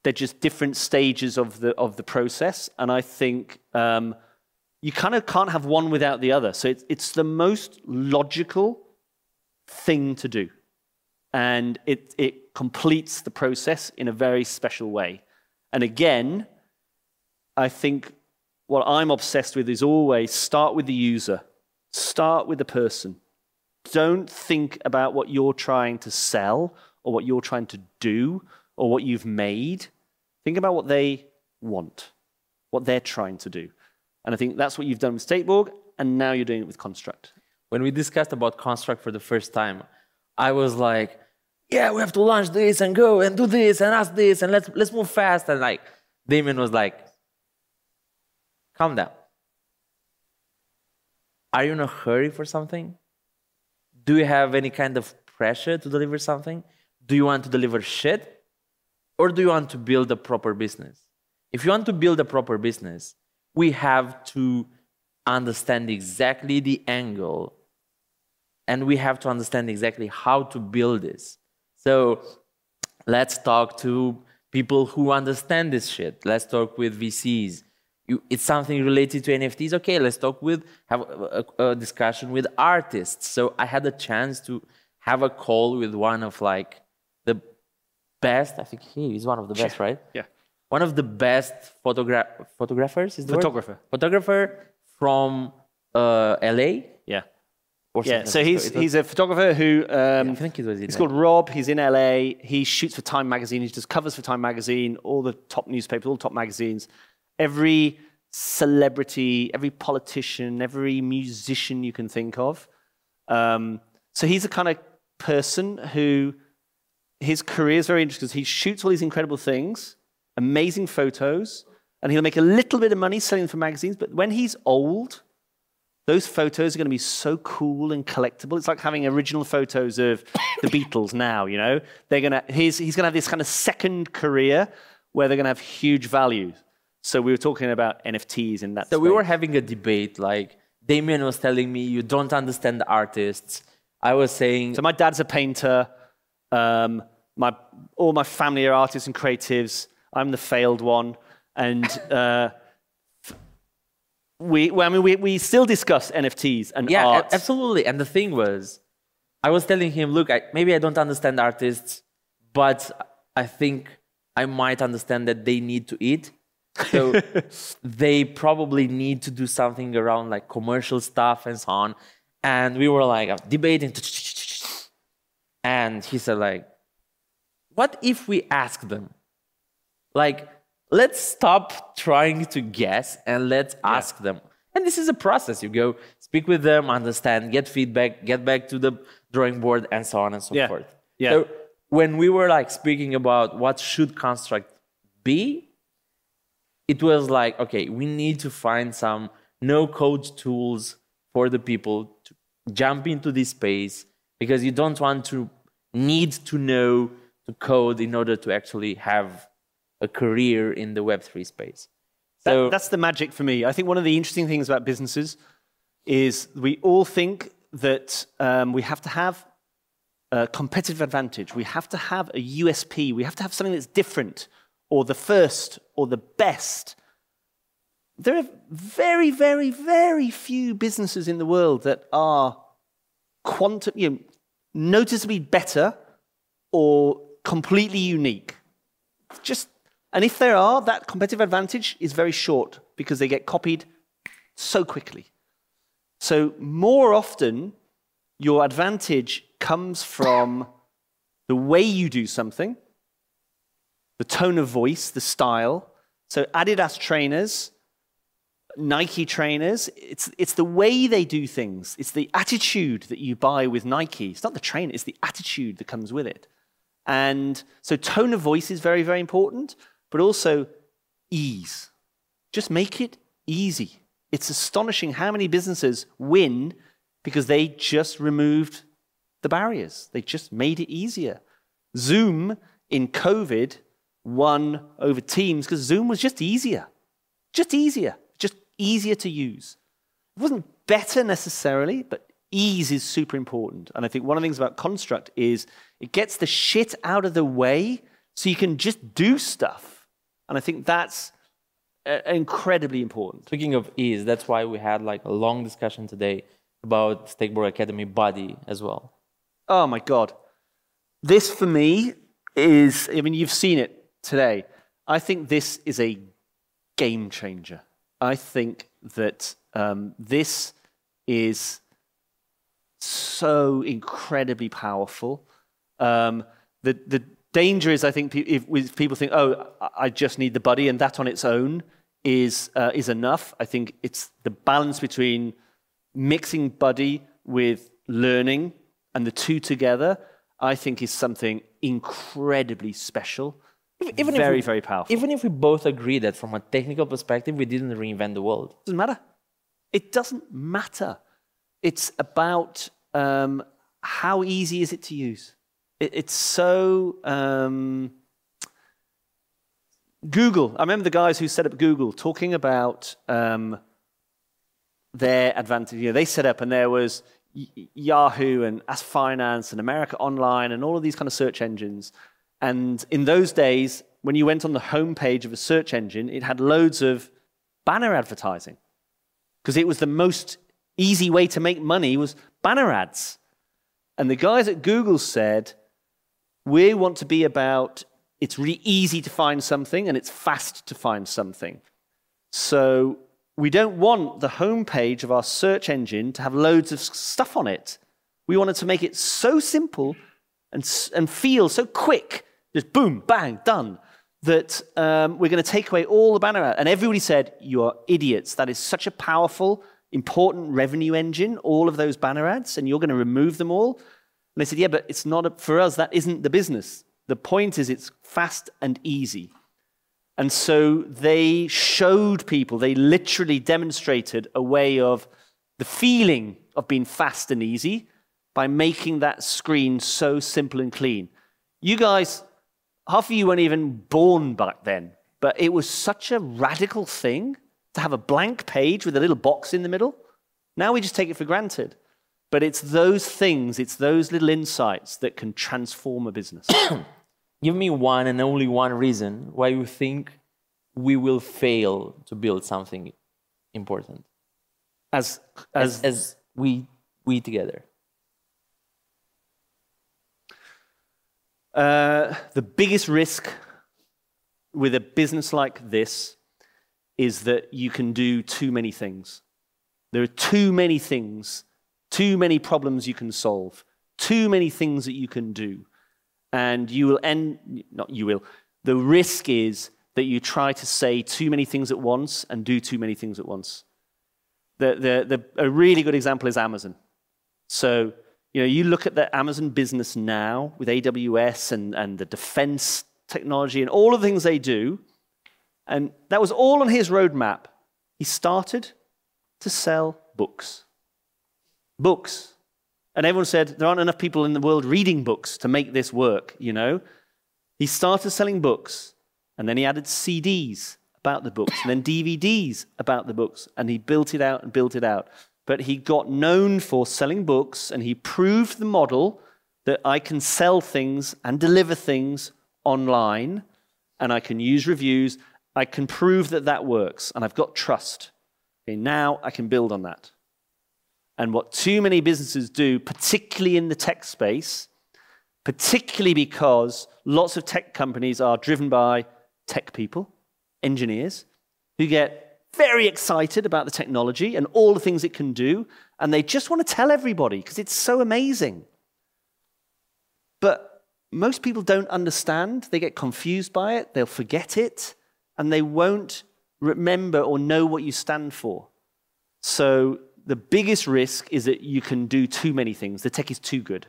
They're just different stages of the of the process and i think um, you kind of can't have one without the other. So it's, it's the most logical thing to do and it, it completes the process in a very special way and again i think what i'm obsessed with is always start with the user start with the person don't think about what you're trying to sell or what you're trying to do or what you've made. Think about what they want, what they're trying to do. And I think that's what you've done with Stakeborg, and now you're doing it with Construct. When we discussed about construct for the first time, I was like, yeah, we have to launch this and go and do this and ask this and let's let's move fast and like Damien was like, calm down. Are you in a hurry for something? Do you have any kind of pressure to deliver something? Do you want to deliver shit? Or do you want to build a proper business? If you want to build a proper business, we have to understand exactly the angle and we have to understand exactly how to build this. So let's talk to people who understand this shit. Let's talk with VCs. You, it's something related to NFTs. Okay, let's talk with have a, a, a discussion with artists. So I had a chance to have a call with one of like the best. I think he is one of the best, right? Yeah. One of the best photogra- photographers is the word? Photographer. Photographer from uh, LA. Yeah. Yeah, so he's that. It was- he's a photographer who um, I think in He's called Rob. He's in LA. He shoots for Time magazine. He does covers for Time magazine, all the top newspapers, all the top magazines. Every celebrity, every politician, every musician you can think of. Um, so he's the kind of person who his career is very interesting because he shoots all these incredible things, amazing photos, and he'll make a little bit of money selling them for magazines. But when he's old, those photos are going to be so cool and collectible. It's like having original photos of the Beatles now, you know? They're going to, he's, he's going to have this kind of second career where they're going to have huge value. So we were talking about NFTs in that So we were having a debate. Like Damien was telling me, you don't understand the artists. I was saying, So my dad's a painter. Um, my, all my family are artists and creatives. I'm the failed one. And uh, we, well, I mean, we, we still discuss NFTs and yeah, art. absolutely. And the thing was, I was telling him, look, I, maybe I don't understand artists, but I think I might understand that they need to eat. So they probably need to do something around like commercial stuff and so on. And we were like debating. And he said, like, what if we ask them? Like, let's stop trying to guess and let's ask them. And this is a process. You go speak with them, understand, get feedback, get back to the drawing board, and so on and so Yeah. forth. Yeah. So when we were like speaking about what should construct be, it was like, okay, we need to find some no-code tools for the people to jump into this space because you don't want to need to know to code in order to actually have a career in the Web3 space. That- So that's the magic for me. I think one of the interesting things about businesses is we all think that um, we have to have a competitive advantage. We have to have a USP. We have to have something that's different, or the first, or the best. There are very, very, very few businesses in the world that are quantum, you know, noticeably better or completely unique just and if there are that competitive advantage is very short because they get copied so quickly. So more often your advantage comes from the way you do something the tone of voice the style. So adidas trainers nike trainers it's, it's the way they do things. It's the attitude that you buy with nike. It's not the trainer it's the attitude that comes with it. And so tone of voice is very, very important, but also ease. Just make it easy. It's astonishing how many businesses win because they just removed the barriers. They just made it easier. Zoom in COVID won over Teams because Zoom was just easier. Just easier. Just easier to use. It wasn't better necessarily, but ease is super important. And I think one of the things about Construct is it gets the shit out of the way so you can just do stuff. And I think that's uh, incredibly important. speaking of ease, that's why we had like a long discussion today about Stakeborg Academy body as well. Oh my God. This for me is, I mean, you've seen it today. I think this is a game changer. I think that um, this is so incredibly powerful. Um, the, the danger is, I think, if, if people think, oh, I- just need the buddy, and that on its own is, uh, is enough. I think it's the balance between mixing buddy with learning and the two together, I think is something incredibly special. even very, if we, very powerful. Even if we both agree that from a technical perspective, we didn't reinvent the world. It doesn't matter. It doesn't matter. It's about um, how easy is it to use. It, it's so. Um, Google. I remember the guys who set up Google talking about um, their advantage. You know, they set up, and there was Y- Yahoo and Ask Finance and America Online and all of these kind of search engines. And in those days, when you went on the homepage of a search engine, it had loads of banner advertising because it was the most easy way to make money was banner ads. And the guys at Google said, we want to be about it's really easy to find something and it's fast to find something. So we don't want the homepage of our search engine to have loads of stuff on it. We wanted to make it so simple and, and feel so quick, just boom, bang, done, that um, we're going to take away all the banner ad. And everybody said, You are idiots. That is such a powerful, important revenue engine, all of those banner ads, and you're going to remove them all. And they said, Yeah, but it's not a, for us, that isn't the business. The point is it's fast and easy. And so they showed people, they literally demonstrated a way of the feeling of being fast and easy by making that screen so simple and clean. You guys, half of you weren't even born back then, but it was such a radical thing to have a blank page with a little box in the middle. Now we just take it for granted. But it's those things, it's those little insights that can transform a business. Give me one and only one reason why you think we will fail to build something important as, as, as, as we we together. Uh, the biggest risk with a business like this is that you can do too many things. There are too many things, too many problems you can solve, too many things that you can do. And you will end, not you will, the risk is that you try to say too many things at once and do too many things at once. The, the, the, a really good example is Amazon. So, you know, you look at the Amazon business now with AWS and, and the defense technology and all of the things they do, and that was all on his roadmap. He started to sell books. Books. And everyone said, there aren't enough people in the world reading books to make this work, you know? He started selling books, and then he added CDs about the books, and then DVDs about the books, and he built it out and built it out. But he got known for selling books, and he proved the model that I can sell things and deliver things online, and I can use reviews. I can prove that that works, and I've got trust. Okay, now I can build on that. And what too many businesses do, particularly in the tech space, particularly because lots of tech companies are driven by tech people, engineers, who get very excited about the technology and all the things it can do, and they just want to tell everybody because it's so amazing. But most people don't understand, they get confused by it, they'll forget it, and they won't remember or know what you stand for. So the biggest risk is that you can do too many things. The tech is too good.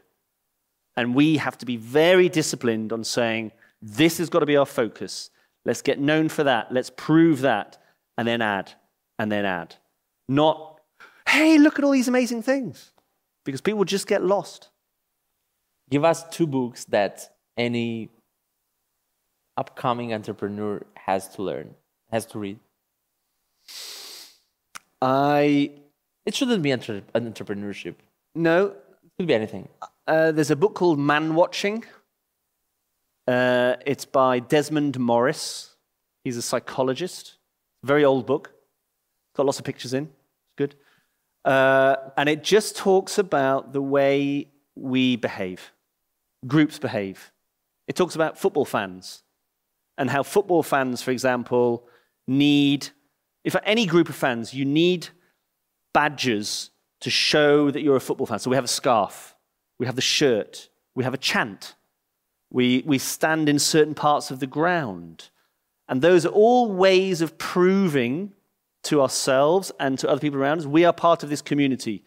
And we have to be very disciplined on saying, this has got to be our focus. Let's get known for that. Let's prove that. And then add, and then add. Not, hey, look at all these amazing things. Because people just get lost. Give us two books that any upcoming entrepreneur has to learn, has to read. I It shouldn't be entre- entrepreneurship. No. It could be anything. uh, there's a book called Man Watching. Uh, it's by Desmond Morris. He's a psychologist. Very old book. Got lots of pictures in. It's good. Uh, and it just talks about the way we behave, groups behave. It talks about football fans and how football fans, for example, need, if any group of fans, you need badges to show that you're a football fan. So we have a scarf, we have the shirt, we have a chant, we, we stand in certain parts of the ground. And those are all ways of proving to ourselves and to other people around us we are part of this community.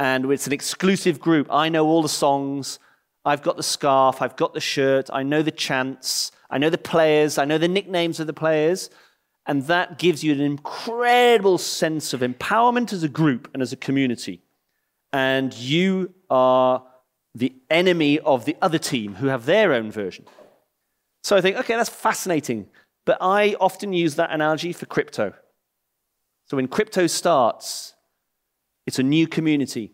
And it's an exclusive group. I know all the songs. I've got the scarf. I've got the shirt. I know the chants. I know the players, I know the nicknames of the players, and that gives you an incredible sense of empowerment as a group and as a community. And you are the enemy of the other team who have their own version. So I think, okay, that's fascinating. But I often use that analogy for crypto. So when crypto starts, it's a new community.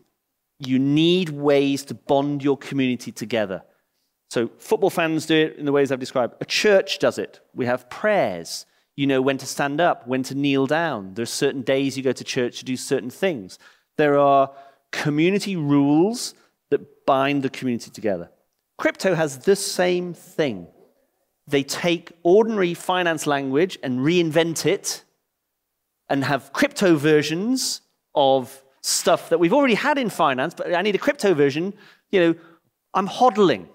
You need ways to bond your community together. So football fans do it in the ways I've described. A church does it. We have prayers. You know when to stand up, when to kneel down. There are certain days you go to church to do certain things. There are community rules that bind the community together. Crypto has the same thing. They take ordinary finance language and reinvent it and have crypto versions of stuff that we've already had in finance, but I need a crypto version. You know, I'm hodling.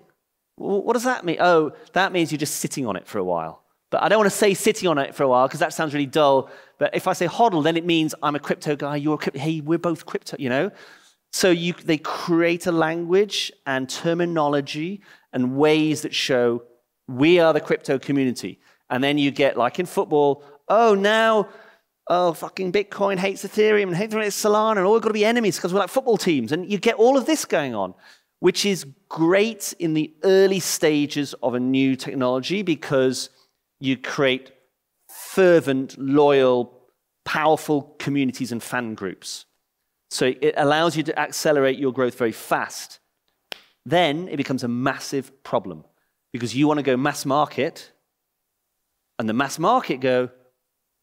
What does that mean? Oh, that means you're just sitting on it for a while. But I don't want to say sitting on it for a while because that sounds really dull. But if I say hodl, then it means I'm a crypto guy, you're a crypto. Hey, we're both crypto, you know? So you, they create a language and terminology and ways that show we are the crypto community. And then you get, like in football, oh, now, oh, fucking Bitcoin hates Ethereum and hates Solana, and all we've got to be enemies because we're like football teams. And you get all of this going on, which is great in the early stages of a new technology because you create fervent, loyal, powerful communities and fan groups. So it allows you to accelerate your growth very fast. Then it becomes a massive problem because you want to go mass market, and the mass market go,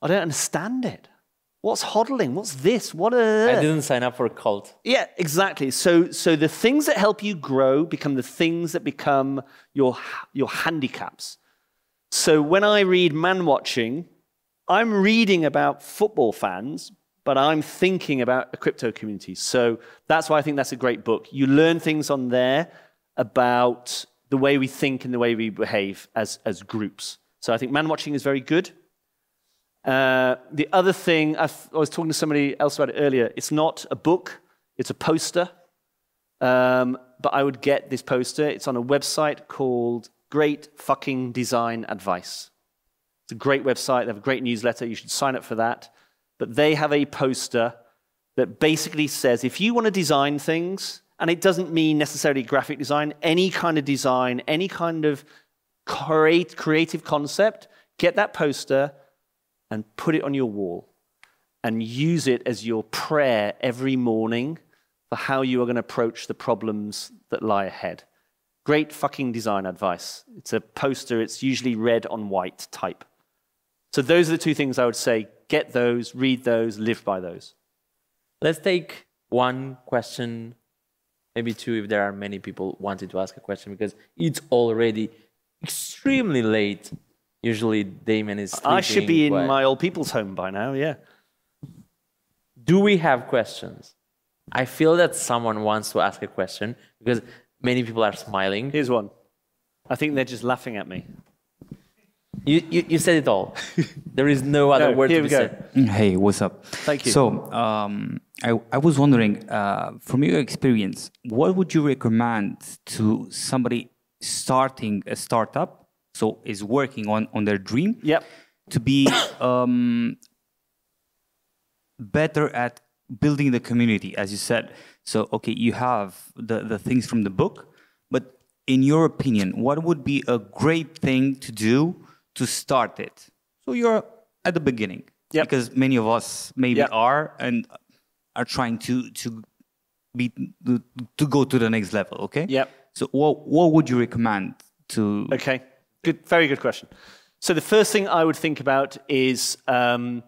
I don't understand it. What's hodling? What's this? What I a didn't sign up for a cult. yeah, exactly. So, so the things that help you grow become the things that become your your handicaps. So when I read man watching, I'm reading about football fans, but I'm thinking about a crypto community. So that's why I think that's a great book. You learn things on there about the way we think and the way we behave as, as groups. So I think man watching is very good. Uh, the other thing, I was talking to somebody else about it earlier. It's not a book, it's a poster. Um, but I would get this poster. It's on a website called Great Fucking Design Advice. It's a great website. They have a great newsletter. You should sign up for that. But they have a poster that basically says if you want to design things, and it doesn't mean necessarily graphic design, any kind of design, any kind of create, creative concept, get that poster and put it on your wall and use it as your prayer every morning for how you are going to approach the problems that lie ahead. Great fucking design advice. It's a poster, it's usually red on white type. So, those are the two things I would say get those, read those, live by those. Let's take one question, maybe two, if there are many people wanting to ask a question, because it's already extremely late. Usually, Damien is. I should be in but- my old people's home by now, yeah. Do we have questions? I feel that someone wants to ask a question because many people are smiling. Here's one. I think they're just laughing at me. You, you, you said it all. there is no other No, word here to we be go. said. Hey, what's up? Thank you. So, um, I, I was wondering, uh, from your experience, what would you recommend to somebody starting a startup, so is working on, on their dream, Yep. to be um, better at building the community, as you said? So, okay, you have the, the things from the book, but in your opinion, what would be a great thing to do to start it? So you're at the beginning Yep. because many of us maybe Yep. are and are trying to to be to go to the next level. Okay. Yep. So what what would you recommend to? Okay, good, very good question. So the first thing I would think about is um,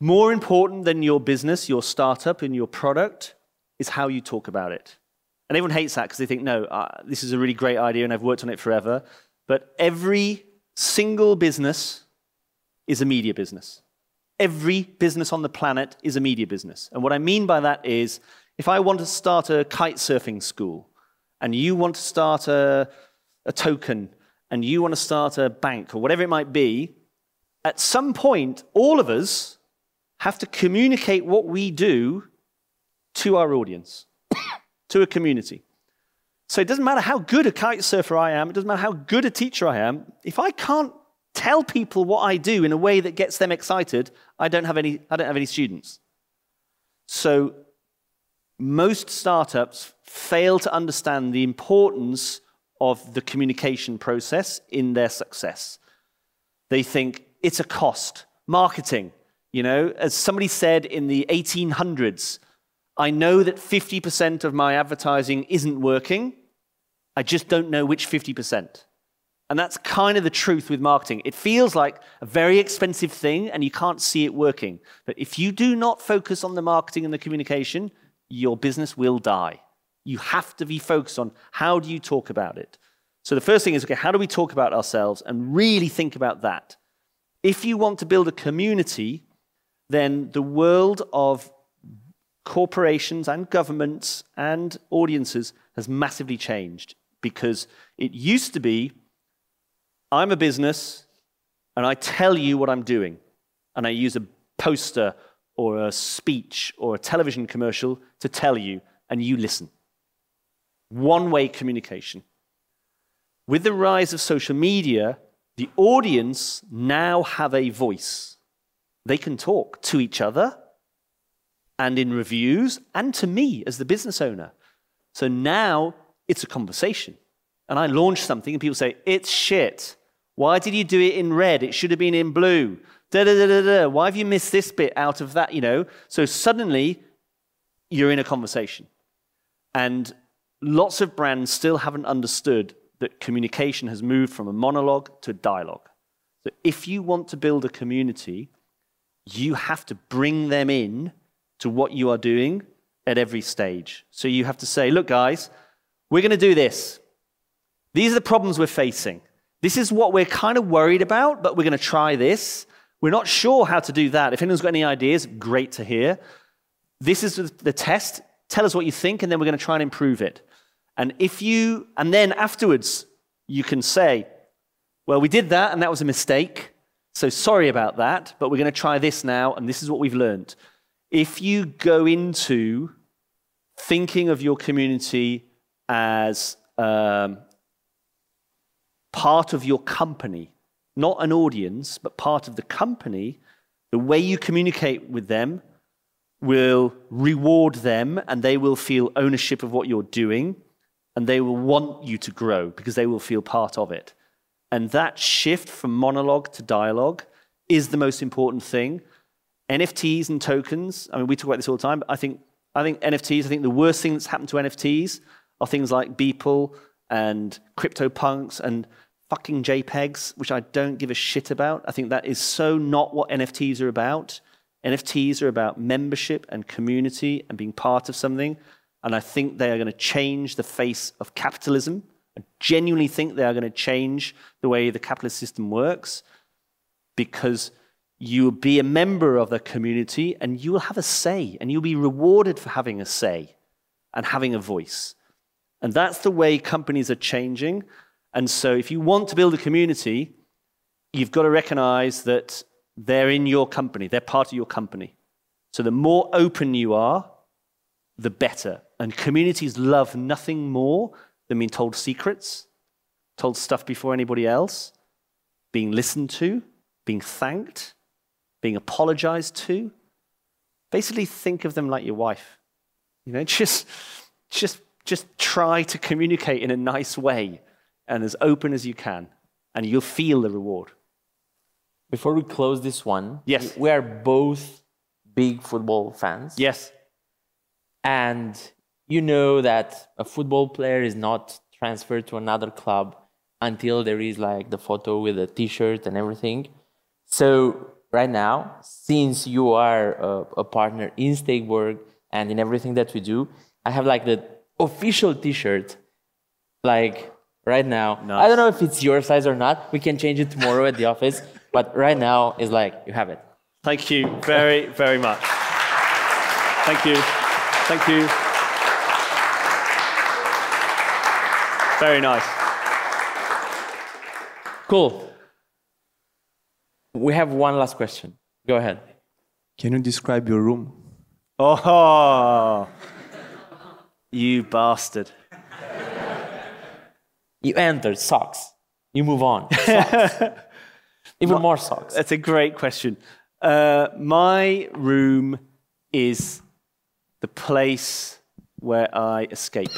more important than your business, your startup, and your product is how you talk about it. And everyone hates that because they think, no, uh, this is a really great idea and I've worked on it forever. But every single business is a media business. Every business on the planet is a media business. And what I mean by that is if I want to start a kite surfing school and you want to start a, a token and you want to start a bank or whatever it might be, at some point, all of us have to communicate what we do to our audience, to a community. So it doesn't matter how good a kite surfer I am, it doesn't matter how good a teacher I am, if I can't tell people what I do in a way that gets them excited, I don't have any, I don't have any students. So most startups fail to understand the importance of the communication process in their success. They think it's a cost. Marketing, you know, as somebody said in the 1800s, I know that 50% of my advertising isn't working. I just don't know which 50%. And that's kind of the truth with marketing. It feels like a very expensive thing and you can't see it working. But if you do not focus on the marketing and the communication, your business will die. You have to be focused on how do you talk about it. So the first thing is okay, how do we talk about ourselves and really think about that? If you want to build a community, then the world of corporations and governments and audiences has massively changed because it used to be I'm a business and I tell you what I'm doing, and I use a poster or a speech or a television commercial to tell you, and you listen. One way communication. With the rise of social media, the audience now have a voice. They can talk to each other and in reviews and to me as the business owner. So now it's a conversation. And I launch something and people say, it's shit. Why did you do it in red? It should have been in blue. Da, da, da, da, da. Why have you missed this bit out of that? You know? So suddenly you're in a conversation. And lots of brands still haven't understood that communication has moved from a monologue to a dialogue. So if you want to build a community, you have to bring them in to what you are doing at every stage. So you have to say, look, guys, we're going to do this. These are the problems we're facing. This is what we're kind of worried about, but we're going to try this. We're not sure how to do that. If anyone's got any ideas, great to hear. This is the test. Tell us what you think, and then we're going to try and improve it. And if you, and then afterwards, you can say, well, we did that, and that was a mistake. So sorry about that, but we're going to try this now, and this is what we've learned. If you go into thinking of your community as um, part of your company, not an audience, but part of the company, the way you communicate with them will reward them and they will feel ownership of what you're doing and they will want you to grow because they will feel part of it. And that shift from monologue to dialogue is the most important thing. NFTs and tokens, I mean, we talk about this all the time, but I think, I think NFTs, I think the worst thing that's happened to NFTs are things like Beeple and CryptoPunks and fucking JPEGs, which I don't give a shit about. I think that is so not what NFTs are about. NFTs are about membership and community and being part of something. And I think they are going to change the face of capitalism. I genuinely think they are going to change the way the capitalist system works because you will be a member of the community and you will have a say and you'll be rewarded for having a say and having a voice. And that's the way companies are changing. And so, if you want to build a community, you've got to recognize that they're in your company, they're part of your company. So, the more open you are, the better. And communities love nothing more than being told secrets, told stuff before anybody else, being listened to, being thanked, being apologized to. Basically, think of them like your wife. You know, just, just, just try to communicate in a nice way and as open as you can, and you'll feel the reward. Before we close this one, Yes. we are both big football fans. Yes. And you know that a football player is not transferred to another club until there is like the photo with the t-shirt and everything. So right now, since you are a, a partner in Stakeborg and in everything that we do, I have like the official t-shirt, like right now. I don't know if it's your size or not. We can change it tomorrow at the office, but right now is like you have it. Thank you very, very much. Thank you. Thank you. Very nice. Cool. We have one last question. Go ahead. Can you describe your room? Oh, you bastard. You enter, socks. You move on. Socks. Even more socks. That's a great question. Uh, my room is the place where I escape.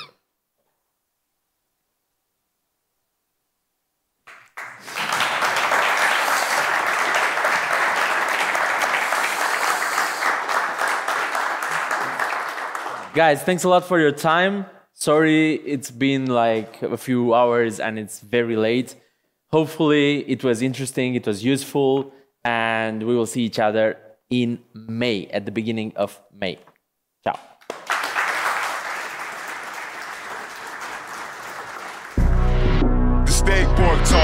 Guys, thanks a lot for your time. Sorry, it's been like a few hours and it's very late. Hopefully, it was interesting, it was useful, and we will see each other in May, at the beginning of May. Ciao. The talks.